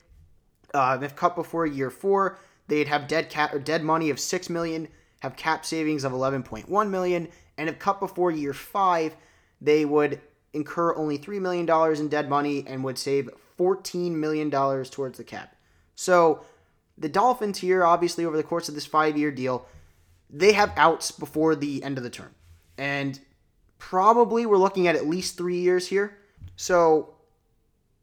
Uh, if cut before year four, they'd have dead cap or dead money of 6 million, have cap savings of 11.1 million, and if cut before year five, they would incur only $3 million in dead money and would save $14 million towards the cap. So the Dolphins here, obviously, over the course of this five year deal, they have outs before the end of the term. And probably we're looking at at least three years here. So,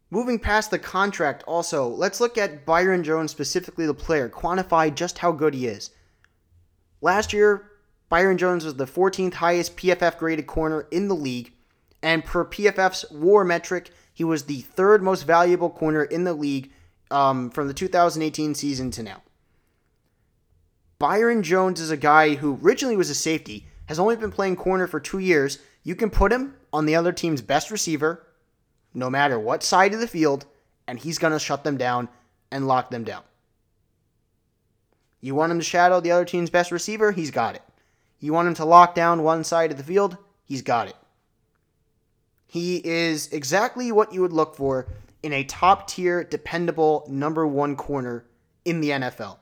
moving past the contract, also, let's look at Byron Jones, specifically the player, quantify just how good he is. Last year, Byron Jones was the 14th highest PFF graded corner in the league. And per PFF's war metric, he was the third most valuable corner in the league um, from the 2018 season to now. Byron Jones is a guy who originally was a safety, has only been playing corner for two years. You can put him on the other team's best receiver, no matter what side of the field, and he's going to shut them down and lock them down. You want him to shadow the other team's best receiver? He's got it. You want him to lock down one side of the field? He's got it. He is exactly what you would look for in a top tier, dependable number one corner in the NFL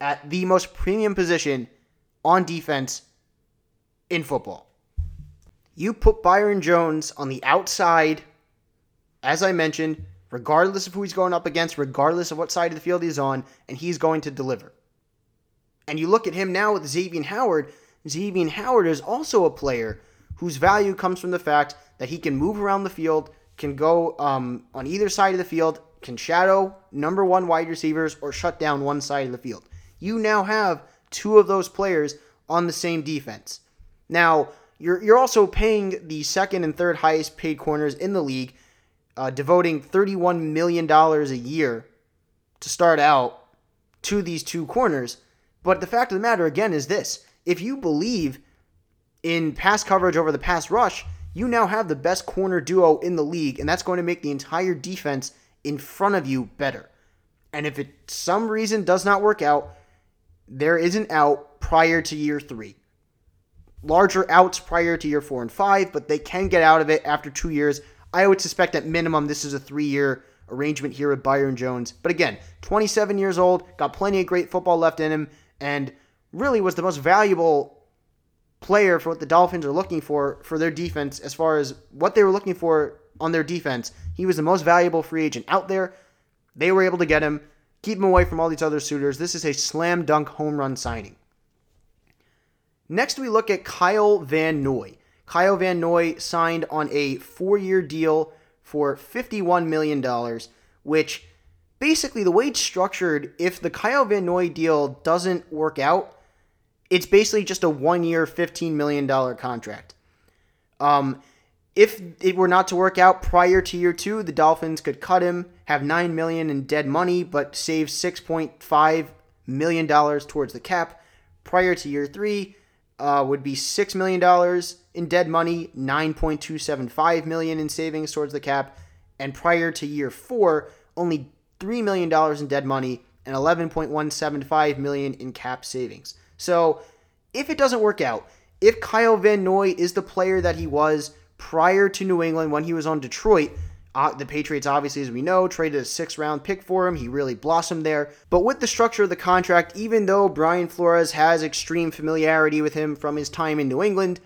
at the most premium position on defense in football. You put Byron Jones on the outside, as I mentioned, regardless of who he's going up against, regardless of what side of the field he's on, and he's going to deliver. And you look at him now with Xavier Howard. Xavier Howard is also a player whose value comes from the fact that he can move around the field, can go um, on either side of the field, can shadow number one wide receivers or shut down one side of the field. You now have two of those players on the same defense. Now, you're, you're also paying the second and third highest paid corners in the league, uh, devoting $31 million a year to start out to these two corners. But the fact of the matter, again, is this if you believe in pass coverage over the pass rush, you now have the best corner duo in the league, and that's going to make the entire defense in front of you better. And if it some reason does not work out, there is an out prior to year three. Larger outs prior to year four and five, but they can get out of it after two years. I would suspect at minimum this is a three year arrangement here with Byron Jones. But again, 27 years old, got plenty of great football left in him, and really was the most valuable player for what the Dolphins are looking for for their defense as far as what they were looking for on their defense. He was the most valuable free agent out there. They were able to get him, keep him away from all these other suitors. This is a slam dunk home run signing. Next, we look at Kyle Van Noy. Kyle Van Noy signed on a four year deal for $51 million, which basically the way it's structured, if the Kyle Van Noy deal doesn't work out, it's basically just a one year, $15 million contract. Um, if it were not to work out prior to year two, the Dolphins could cut him, have nine million in dead money, but save six point five million dollars towards the cap. Prior to year three, uh, would be six million dollars in dead money, nine point two seven five million in savings towards the cap, and prior to year four, only three million dollars in dead money and eleven point one seven five million in cap savings. So, if it doesn't work out, if Kyle Van Noy is the player that he was prior to New England when he was on Detroit, uh, the Patriots, obviously, as we know, traded a six round pick for him. He really blossomed there. But with the structure of the contract, even though Brian Flores has extreme familiarity with him from his time in New England,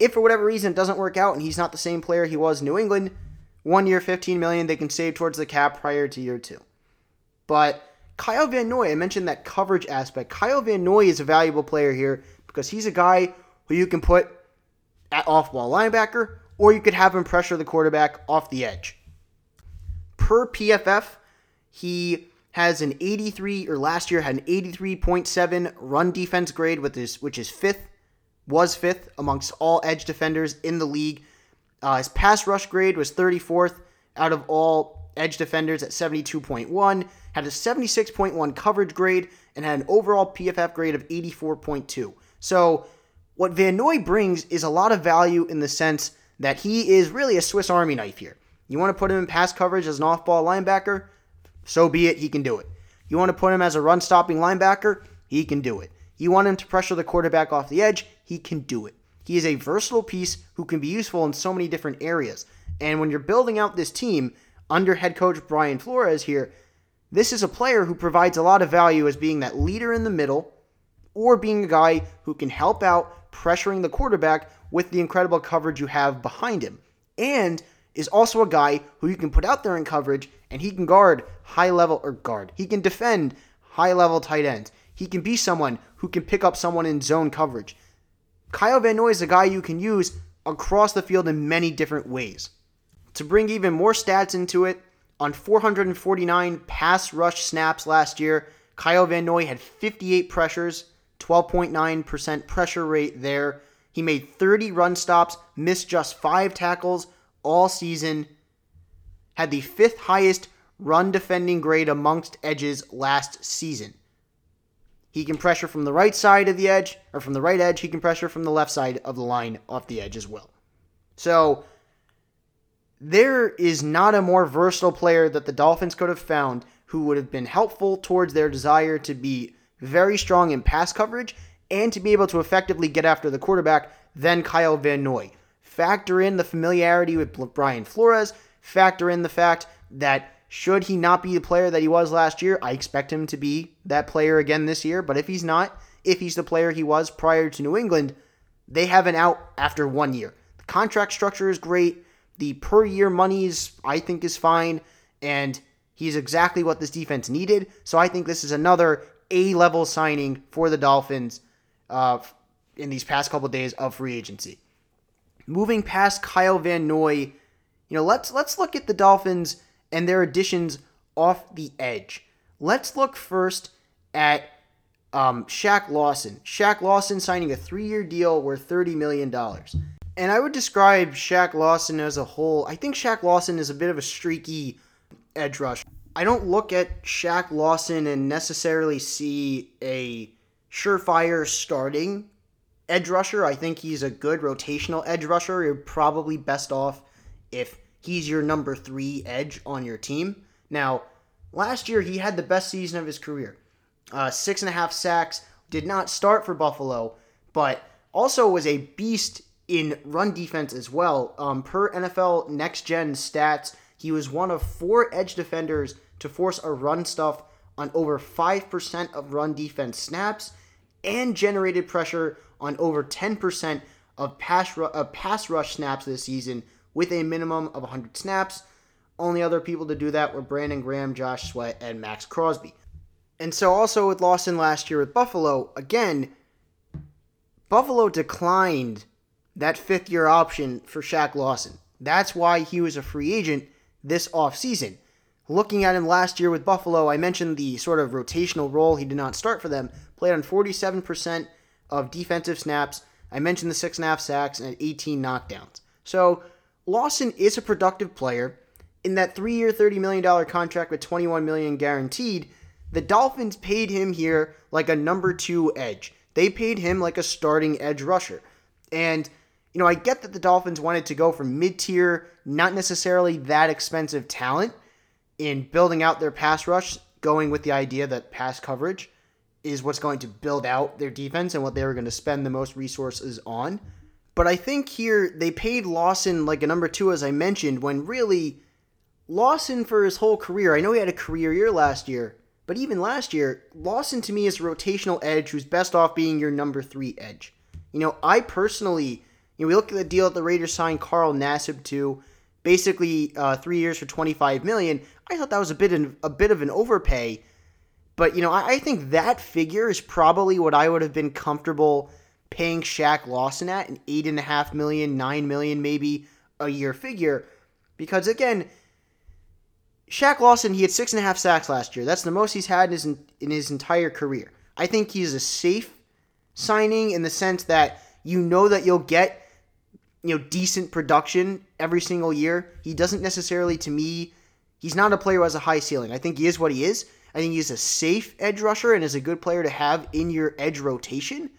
if for whatever reason it doesn't work out and he's not the same player he was in New England, one year, 15 million they can save towards the cap prior to year two. But Kyle Van Noy, I mentioned that coverage aspect. Kyle Van Noy is a valuable player here because he's a guy who you can put at off ball linebacker, or you could have him pressure the quarterback off the edge per PFF, he has an 83 or last year had an 83.7 run defense grade with his which is fifth was fifth amongst all edge defenders in the league. Uh, his pass rush grade was 34th out of all edge defenders at 72.1, had a 76.1 coverage grade, and had an overall PFF grade of 84.2. So, what Van Noy brings is a lot of value in the sense that he is really a Swiss Army knife here. You want to put him in pass coverage as an off ball linebacker? So be it, he can do it. You want to put him as a run stopping linebacker? He can do it. You want him to pressure the quarterback off the edge? He can do it. He is a versatile piece who can be useful in so many different areas. And when you're building out this team under head coach Brian Flores here, this is a player who provides a lot of value as being that leader in the middle or being a guy who can help out pressuring the quarterback with the incredible coverage you have behind him. And is also a guy who you can put out there in coverage and he can guard high level or guard. He can defend high level tight ends. He can be someone who can pick up someone in zone coverage. Kyle Van Noy is a guy you can use across the field in many different ways. To bring even more stats into it, on 449 pass rush snaps last year, Kyle Van Noy had 58 pressures, 12.9% pressure rate there. He made 30 run stops, missed just 5 tackles, all season, had the fifth highest run defending grade amongst edges last season. He can pressure from the right side of the edge, or from the right edge. He can pressure from the left side of the line off the edge as well. So, there is not a more versatile player that the Dolphins could have found who would have been helpful towards their desire to be very strong in pass coverage and to be able to effectively get after the quarterback than Kyle Van Noy. Factor in the familiarity with Brian Flores. Factor in the fact that should he not be the player that he was last year, I expect him to be that player again this year. But if he's not, if he's the player he was prior to New England, they have an out after one year. The contract structure is great. The per year money is, I think, is fine. And he's exactly what this defense needed. So I think this is another A level signing for the Dolphins uh, in these past couple days of free agency moving past Kyle Van Noy, you know, let's let's look at the Dolphins and their additions off the edge. Let's look first at um, Shaq Lawson. Shaq Lawson signing a three-year deal worth thirty million dollars. And I would describe Shaq Lawson as a whole. I think Shaq Lawson is a bit of a streaky edge rush. I don't look at Shaq Lawson and necessarily see a surefire starting edge rusher. I think he's a good rotational edge rusher. You're probably best off if he's your number three edge on your team. Now, last year he had the best season of his career. Uh, six and a half sacks. Did not start for Buffalo, but also was a beast in run defense as well. Um, per NFL Next Gen stats, he was one of four edge defenders to force a run stuff on over 5% of run defense snaps and generated pressure on over 10% of pass, ru- of pass rush snaps this season with a minimum of 100 snaps. Only other people to do that were Brandon Graham, Josh Sweat, and Maxx Crosby. And so, also with Lawson last year with Buffalo, again, Buffalo declined that fifth year option for Shaq Lawson. That's why he was a free agent this offseason. Looking at him last year with Buffalo, I mentioned the sort of rotational role. He did not start for them, played on 47% of defensive snaps. I mentioned the six and a half sacks and 18 knockdowns. So Lawson is a productive player. In that three-year, $30 million contract with 21 million guaranteed, the Dolphins paid him here like a number two edge. They paid him like a starting edge rusher. And, you know, I get that the Dolphins wanted to go for mid tier, not necessarily that expensive talent in building out their pass rush, going with the idea that pass coverage is what's going to build out their defense and what they were going to spend the most resources on. But I think here they paid Lawson like a number two, as I mentioned, when really Lawson for his whole career, I know he had a career year last year, but even last year, Lawson to me is a rotational edge who's best off being your number three edge. You know, I personally, you know, we look at the deal that the Raiders signed Carl Nassib to, basically uh, three years for twenty five million. I thought that was a bit in, a bit of an overpay, but you know, I, I think that figure is probably what I would have been comfortable paying Shaq Lawson at an eight and a half million, nine million maybe a year figure, because again Shaq Lawson, he had six and a half sacks last year. That's the most he's had in his in his entire career. I think he's a safe signing in the sense that you know that you'll get you know decent production every single year. He doesn't necessarily, to me, he's not a player who has a high ceiling. I think he is what he is. I think he's a safe edge rusher and is a good player to have in your edge rotation.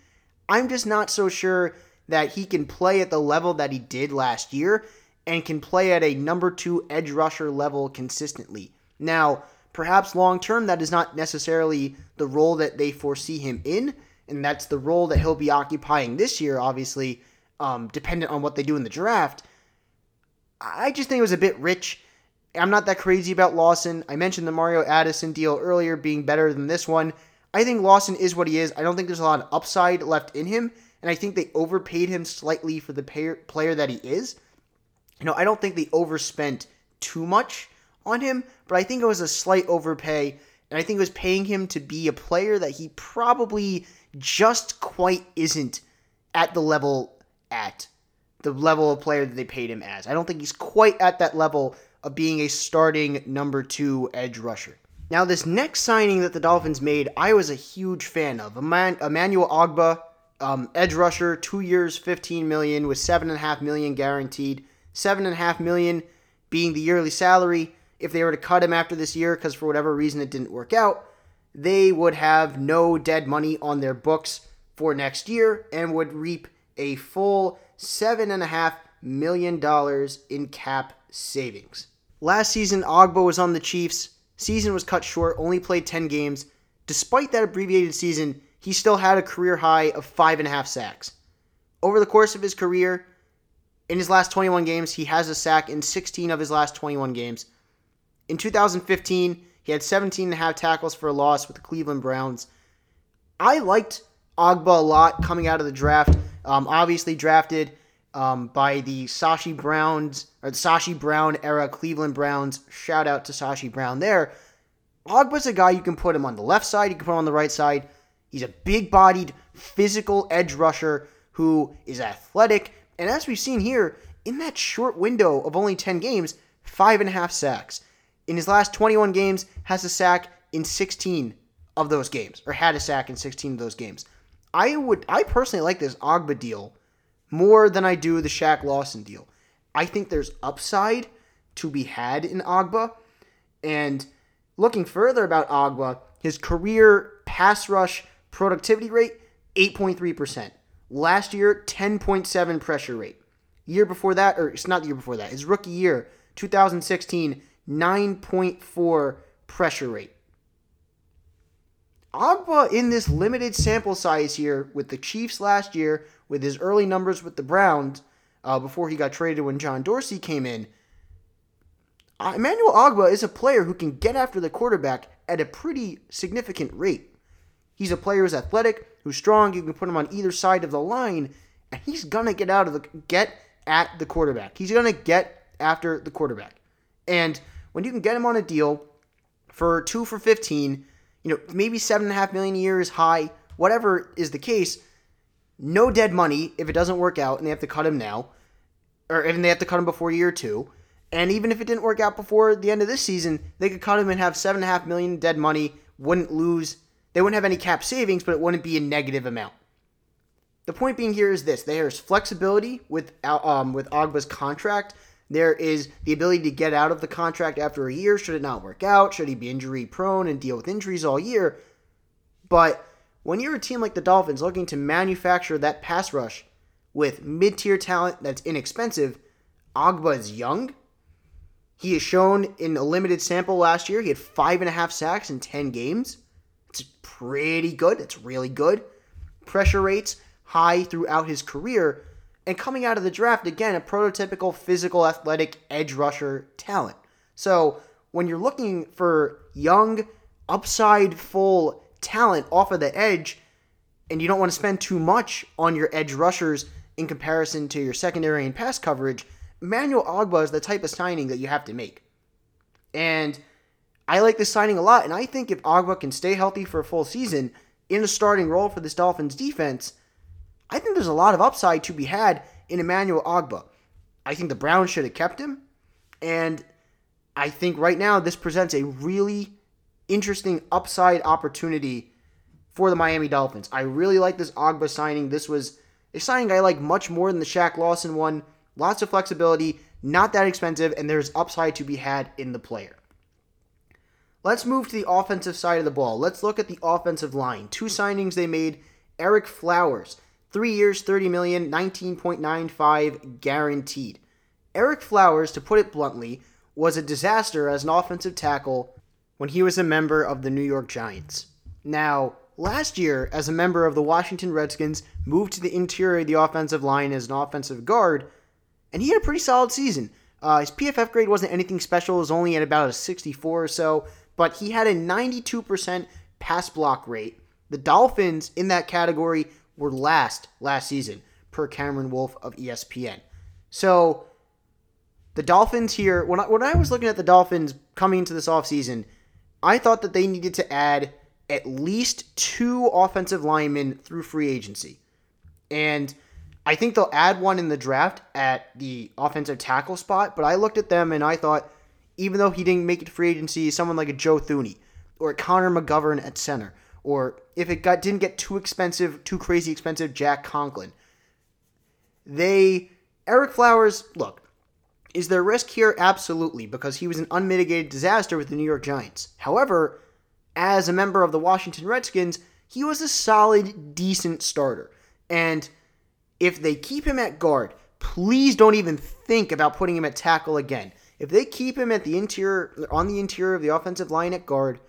I'm just not so sure that he can play at the level that he did last year and can play at a number two edge rusher level consistently. Now, perhaps long term, that is not necessarily the role that they foresee him in, and that's the role that he'll be occupying this year, obviously, um, dependent on what they do in the draft. I just think it was a bit rich. I'm not that crazy about Lawson. I mentioned the Mario Addison deal earlier being better than this one. I think Lawson is what he is. I don't think there's a lot of upside left in him, and I think they overpaid him slightly for the player that he is you know, I don't think they overspent too much on him, but I think it was a slight overpay, and I think it was paying him to be a player that he probably just quite isn't at the level at the level of player that they paid him as. I don't think he's quite at that level of being a starting number two edge rusher. Now, this next signing that the Dolphins made, I was a huge fan of. Emmanuel Ogbah, um, edge rusher, two years, 15 million, with seven and a half million guaranteed seven and a half million being the yearly salary. If they were to cut him after this year, because for whatever reason it didn't work out, they would have no dead money on their books for next year and would reap a full seven and a half million dollars in cap savings. Last season, Ogbah was on the Chiefs. Season was cut short, only played 10 games. Despite that abbreviated season, he still had a career high of five and a half sacks. Over the course of his career, in his last 21 games, he has a sack in 16 of his last 21 games. In 2015, he had 17 and a half tackles for a loss with the Cleveland Browns. I liked Ogbah a lot coming out of the draft. Um, obviously drafted um, by the Sashi Browns or the Sashi Brown era Cleveland Browns. Shout out to Sashi Brown there. Ogbah's a guy you can put him on the left side, you can put him on the right side. He's a big-bodied, physical edge rusher who is athletic and as we've seen here, in that short window of only 10 games, five and a half sacks. In his last 21 games, has a sack in 16 of those games, or had a sack in 16 of those games. I would, I personally like this Ogbah deal more than I do the Shaq Lawson deal. I think there's upside to be had in Ogbah, and looking further about Ogbah, his career pass rush productivity rate 8.3%. Last year, 10.7 pressure rate. Year before that, or it's not the year before that, his rookie year, 2016, 9.4 pressure rate. Ogbah, in this limited sample size here with the Chiefs last year, with his early numbers with the Browns, uh, before he got traded when John Dorsey came in, uh, Emmanuel Ogbah is a player who can get after the quarterback at a pretty significant rate. He's a player who's athletic, who's strong. You can put him on either side of the line, and he's gonna get out of the get at the quarterback. He's gonna get after the quarterback. And when you can get him on a deal for two for fifteen, you know maybe seven and a half million a year is high. Whatever is the case, no dead money if it doesn't work out and they have to cut him now, or even they have to cut him before year two. And even if it didn't work out before the end of this season, they could cut him and have seven and a half million dead money. Wouldn't lose. They wouldn't have any cap savings, but it wouldn't be a negative amount. The point being here is this: there's flexibility with um, with Ogbah's contract. There is the ability to get out of the contract after a year should it not work out. Should he be injury prone and deal with injuries all year? But when you're a team like the Dolphins looking to manufacture that pass rush with mid tier talent that's inexpensive, Ogbah is young. He has shown in a limited sample last year, he had five and a half sacks in 10 games. It's pretty good. It's really good. Pressure rates high throughout his career. And coming out of the draft, again, a prototypical physical, athletic edge rusher talent. So when you're looking for young, upside full talent off of the edge, and you don't want to spend too much on your edge rushers in comparison to your secondary and pass coverage, Manuel Ogbah is the type of signing that you have to make. And I like this signing a lot, and I think if Ogbah can stay healthy for a full season in a starting role for this Dolphins defense, I think there's a lot of upside to be had in Emmanuel Ogbah. I think the Browns should have kept him, and I think right now this presents a really interesting upside opportunity for the Miami Dolphins. I really like this Ogbah signing. This was a signing I like much more than the Shaq Lawson one. Lots of flexibility, not that expensive, and there's upside to be had in the player. Let's move to the offensive side of the ball. Let's look at the offensive line. Two signings they made. Ereck Flowers, three years, 30 million, 19.95 guaranteed. Ereck Flowers, to put it bluntly, was a disaster as an offensive tackle when he was a member of the New York Giants. Now, last year, as a member of the Washington Redskins, moved to the interior of the offensive line as an offensive guard, and he had a pretty solid season. Uh, his PFF grade wasn't anything special, it was only at about a 64 or so, but he had a 92% pass block rate. The Dolphins in that category were last last season, per Cameron Wolfe of ESPN. So the Dolphins here, when I, when I was looking at the Dolphins coming into this offseason, I thought that they needed to add at least two offensive linemen through free agency. And I think they'll add one in the draft at the offensive tackle spot, but I looked at them and I thought, even though he didn't make it to free agency, someone like a Joe Thuney or Connor McGovern at center, or if it got didn't get too expensive, too crazy expensive, Jack Conklin. They Ereck Flowers, look, is there risk here? Absolutely, because he was an unmitigated disaster with the New York Giants. However, as a member of the Washington Redskins, he was a solid, decent starter. And if they keep him at guard, please don't even think about putting him at tackle again. If they keep him at the interior on the interior of the offensive line at guard,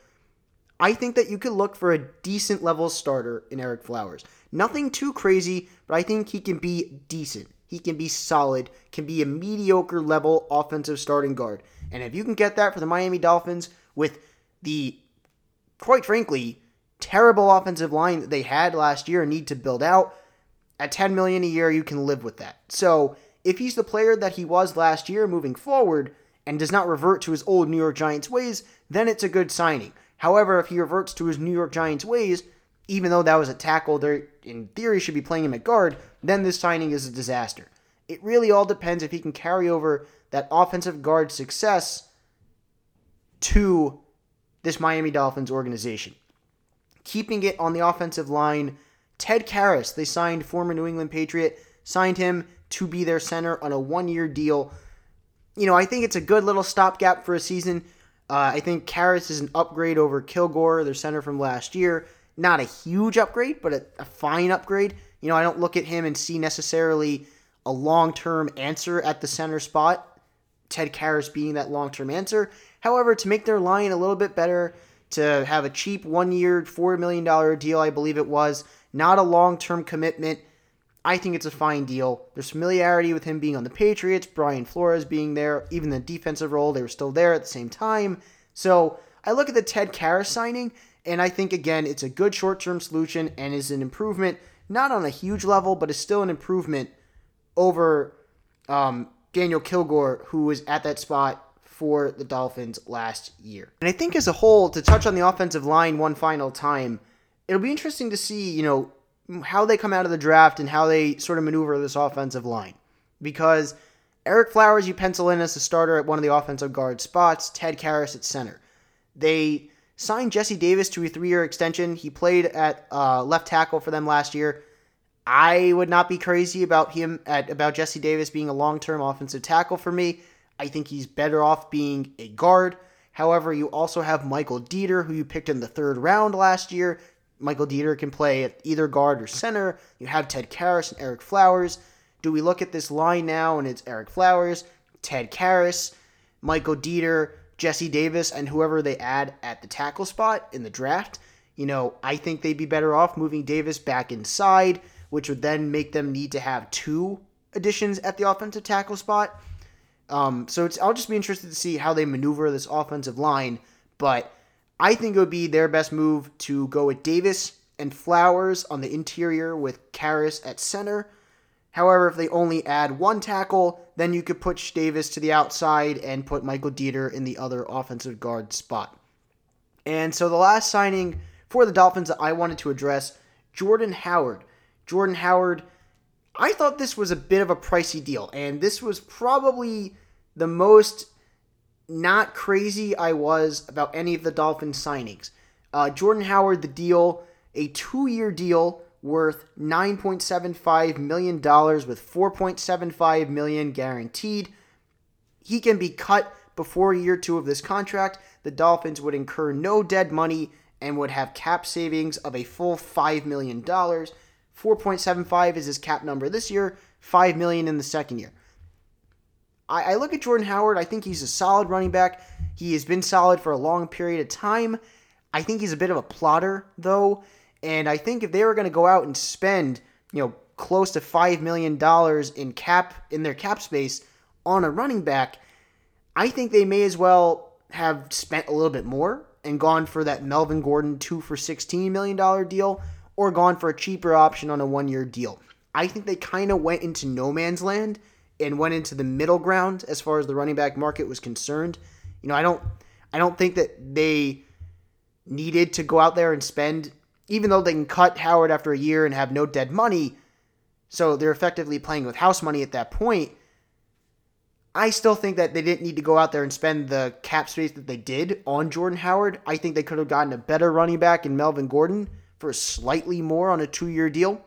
I think that you could look for a decent level starter in Ereck Flowers. Nothing too crazy, but I think he can be decent. He can be solid, can be a mediocre level offensive starting guard. And if you can get that for the Miami Dolphins with the quite frankly terrible offensive line that they had last year and need to build out, at 10 million a year, you can live with that. So if he's the player that he was last year moving forward and does not revert to his old New York Giants ways, then it's a good signing. However, if he reverts to his New York Giants ways, even though that was a tackle, there in theory should be playing him at guard, then this signing is a disaster. It really all depends if he can carry over that offensive guard success to this Miami Dolphins organization. Keeping it on the offensive line Ted Karras, they signed former New England Patriot, signed him to be their center on a one year deal. You know, I think it's a good little stopgap for a season. Uh, I think Karras is an upgrade over Kilgore, their center from last year. Not a huge upgrade, but a, a fine upgrade. You know, I don't look at him and see necessarily a long term answer at the center spot. Ted Karras being that long term answer. However, to make their line a little bit better, to have a cheap one year, $4 million deal, I believe it was, not a long term commitment, I think it's a fine deal. There's familiarity with him being on the Patriots, Brian Flores being there, even the defensive role, they were still there at the same time. So I look at the Ted Karras signing, and I think, again, it's a good short term solution and is an improvement, not on a huge level, but is still an improvement over um, Daniel Kilgore, who was at that spot for the Dolphins last year. And I think as a whole, to touch on the offensive line one final time, it'll be interesting to see, you know, how they come out of the draft and how they sort of maneuver this offensive line. Because Ereck Flowers, you pencil in as a starter at one of the offensive guard spots, Ted Karras at center. They signed Jesse Davis to a three year extension. He played at uh, left tackle for them last year. I would not be crazy about him at about Jesse Davis being a long-term offensive tackle for me. I think he's better off being a guard. However, you also have Michael Deiter, who you picked in the third round last year. Michael Deiter can play at either guard or center. You have Ted Karras and Ereck Flowers. Do we look at this line now and it's Ereck Flowers, Ted Karras, Michael Deiter, Jesse Davis, and whoever they add at the tackle spot in the draft? You know, I think they'd be better off moving Davis back inside which would then make them need to have two additions at the offensive tackle spot. Um, so I'll just be interested to see how they maneuver this offensive line. But I think it would be their best move to go with Davis and Flowers on the interior with Karras at center. However, if they only add one tackle, then you could push Davis to the outside and put Michael Deiter in the other offensive guard spot. And so the last signing for the Dolphins that I wanted to address, Jordan Howard. Jordan Howard. I thought this was a bit of a pricey deal, and this was probably the most not crazy I was about any of the Dolphins signings. Uh, Jordan Howard, the deal, a two year deal worth $9.75 million with 4.75 million guaranteed. He can be cut before year two of this contract. The Dolphins would incur no dead money and would have cap savings of a full $5 million. 4.75 is his cap number this year, 5 million in the second year. I, I look at Jordan Howard, I think he's a solid running back. He has been solid for a long period of time. I think he's a bit of a plotter, though, and I think if they were going to go out and spend, you know, close to five million dollars in cap in their cap space on a running back, I think they may as well have spent a little bit more and gone for that Melvin Gordon two for sixteen million dollar deal or gone for a cheaper option on a one year deal. I think they kind of went into no man's land and went into the middle ground as far as the running back market was concerned. You know, I don't I don't think that they needed to go out there and spend even though they can cut Howard after a year and have no dead money, so they're effectively playing with house money at that point. I still think that they didn't need to go out there and spend the cap space that they did on Jordan Howard. I think they could have gotten a better running back in Melvin Gordon for slightly more on a two year deal,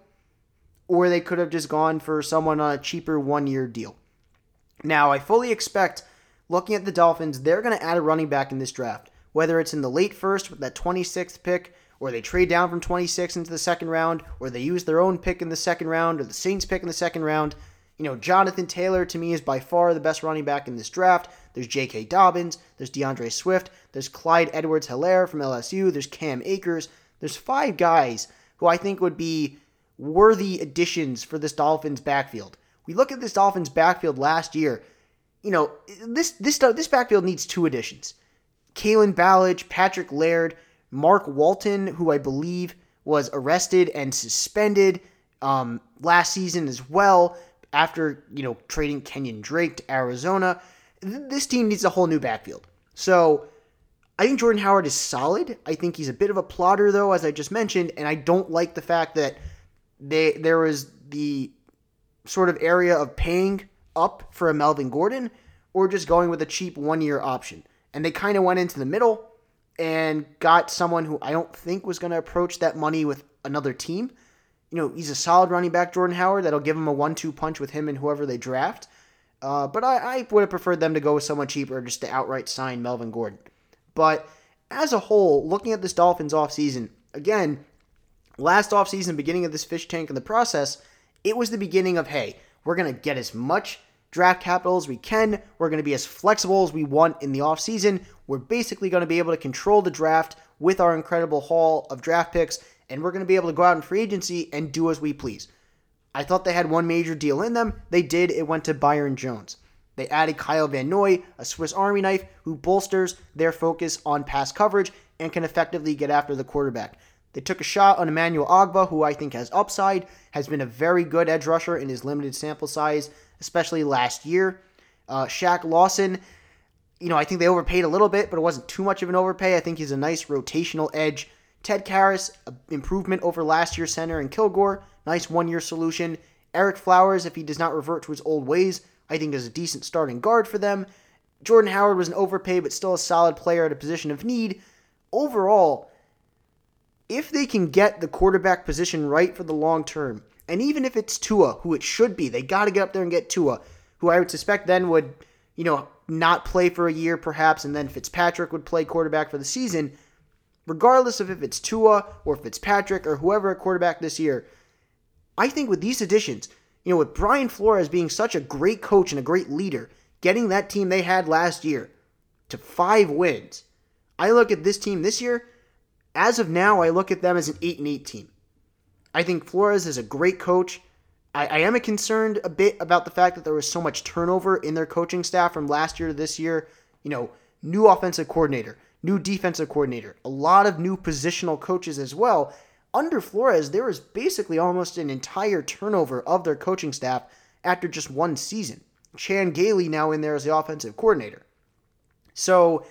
or they could have just gone for someone on a cheaper one year deal. Now, I fully expect, looking at the Dolphins, they're going to add a running back in this draft, whether it's in the late first with that 26th pick, or they trade down from 26 into the second round, or they use their own pick in the second round, or the Saints pick in the second round. You know, Jonathan Taylor to me is by far the best running back in this draft. There's J.K. Dobbins, there's D'Andre Swift, there's Clyde Edwards Helaire from LSU, there's Cam Akers. There's five guys who I think would be worthy additions for this Dolphins backfield. We look at this Dolphins backfield last year. You know, this this this backfield needs two additions. Kalen Ballage, Patrick Laird, Mark Walton, who I believe was arrested and suspended um, last season as well after you know trading Kenyon Drake to Arizona. This team needs a whole new backfield. So I think Jordan Howard is solid. I think he's a bit of a plotter, though, as I just mentioned, and I don't like the fact that they there was the sort of area of paying up for a Melvin Gordon or just going with a cheap one year option. And they kind of went into the middle and got someone who I don't think was going to approach that money with another team. You know, he's a solid running back, Jordan Howard, that'll give him a one two punch with him and whoever they draft. Uh, but I, I would have preferred them to go with someone cheaper just to outright sign Melvin Gordon. But as a whole, looking at this Dolphins offseason, again, last offseason, beginning of this fish tank in the process, it was the beginning of hey, we're going to get as much draft capital as we can. We're going to be as flexible as we want in the offseason. We're basically going to be able to control the draft with our incredible haul of draft picks, and we're going to be able to go out in free agency and do as we please. I thought they had one major deal in them. They did. It went to Byron Jones. They added Kyle Van Noy, a Swiss Army knife who bolsters their focus on pass coverage and can effectively get after the quarterback. They took a shot on Emmanuel Ogbah, who I think has upside, has been a very good edge rusher in his limited sample size, especially last year. Uh, Shaq Lawson, you know, I think they overpaid a little bit, but it wasn't too much of an overpay. I think he's a nice rotational edge. Ted Karras, improvement over last year's center in Kilgore, nice one year solution. Ereck Flowers, if he does not revert to his old ways, I think is a decent starting guard for them. Jordan Howard was an overpay, but still a solid player at a position of need. Overall, if they can get the quarterback position right for the long term, and even if it's Tua, who it should be, they got to get up there and get Tua, who I would suspect then would, you know, not play for a year perhaps, and then Fitzpatrick would play quarterback for the season. Regardless of if it's Tua or Fitzpatrick or whoever at quarterback this year, I think with these additions, you know, with Brian Flores being such a great coach and a great leader, getting that team they had last year to five wins, I look at this team this year. As of now, I look at them as an eight and eight team. I think Flores is a great coach. I, I am concerned a bit about the fact that there was so much turnover in their coaching staff from last year to this year. You know, new offensive coordinator, new defensive coordinator, a lot of new positional coaches as well under Flores, there was basically almost an entire turnover of their coaching staff after just one season. Chan Gailey now in there as the offensive coordinator. So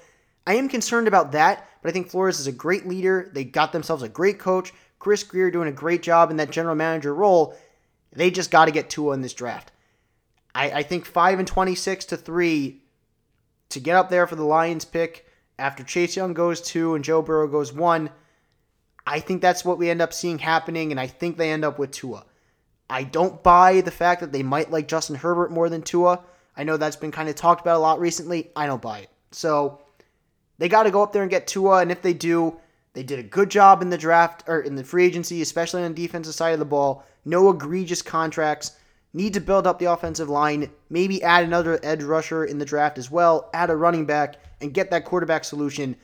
I am concerned about that, but I think Flores is a great leader. They got themselves a great coach. Chris Grier doing a great job in that general manager role. They just got to get Tua in this draft. I, I think 5 and 26 to 3 to get up there for the Lions pick after Chase Young goes 2 and Joe Burrow goes 1 I think that's what we end up seeing happening, and I think they end up with Tua. I don't buy the fact that they might like Justin Herbert more than Tua. I know that's been kind of talked about a lot recently. I don't buy it. So they got to go up there and get Tua, and if they do, they did a good job in the draft or in the free agency, especially on the defensive side of the ball. No egregious contracts. Need to build up the offensive line. Maybe add another edge rusher in the draft as well. Add a running back and get that quarterback solution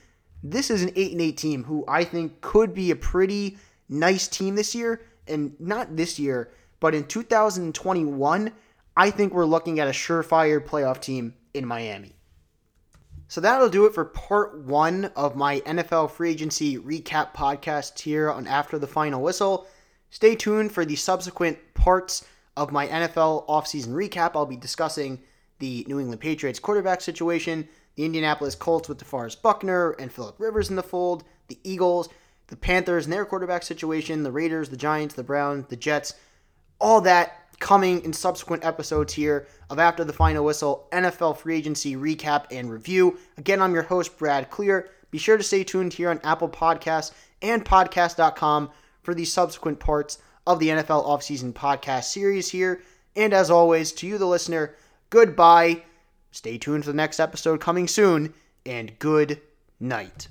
this is an 8 and 8 team who I think could be a pretty nice team this year and not this year, but in 2021, I think we're looking at a surefire playoff team in Miami. So that'll do it for part one of my NFL free agency recap podcast here on After the Final Whistle. Stay tuned for the subsequent parts of my NFL offseason recap. I'll be discussing the New England Patriots quarterback situation, the Indianapolis Colts with DeForest Buckner and Philip Rivers in the fold, the Eagles, the Panthers and their quarterback situation, the Raiders, the Giants, the Browns, the Jets, all that coming in subsequent episodes here of After the Final Whistle NFL free agency recap and review. Again, I'm your host, Brad Klier. Be sure to stay tuned here on Apple Podcasts and podcast.com for the subsequent parts of the NFL offseason podcast series here. And as always, to you, the listener, goodbye Stay tuned for the next episode coming soon, and good night.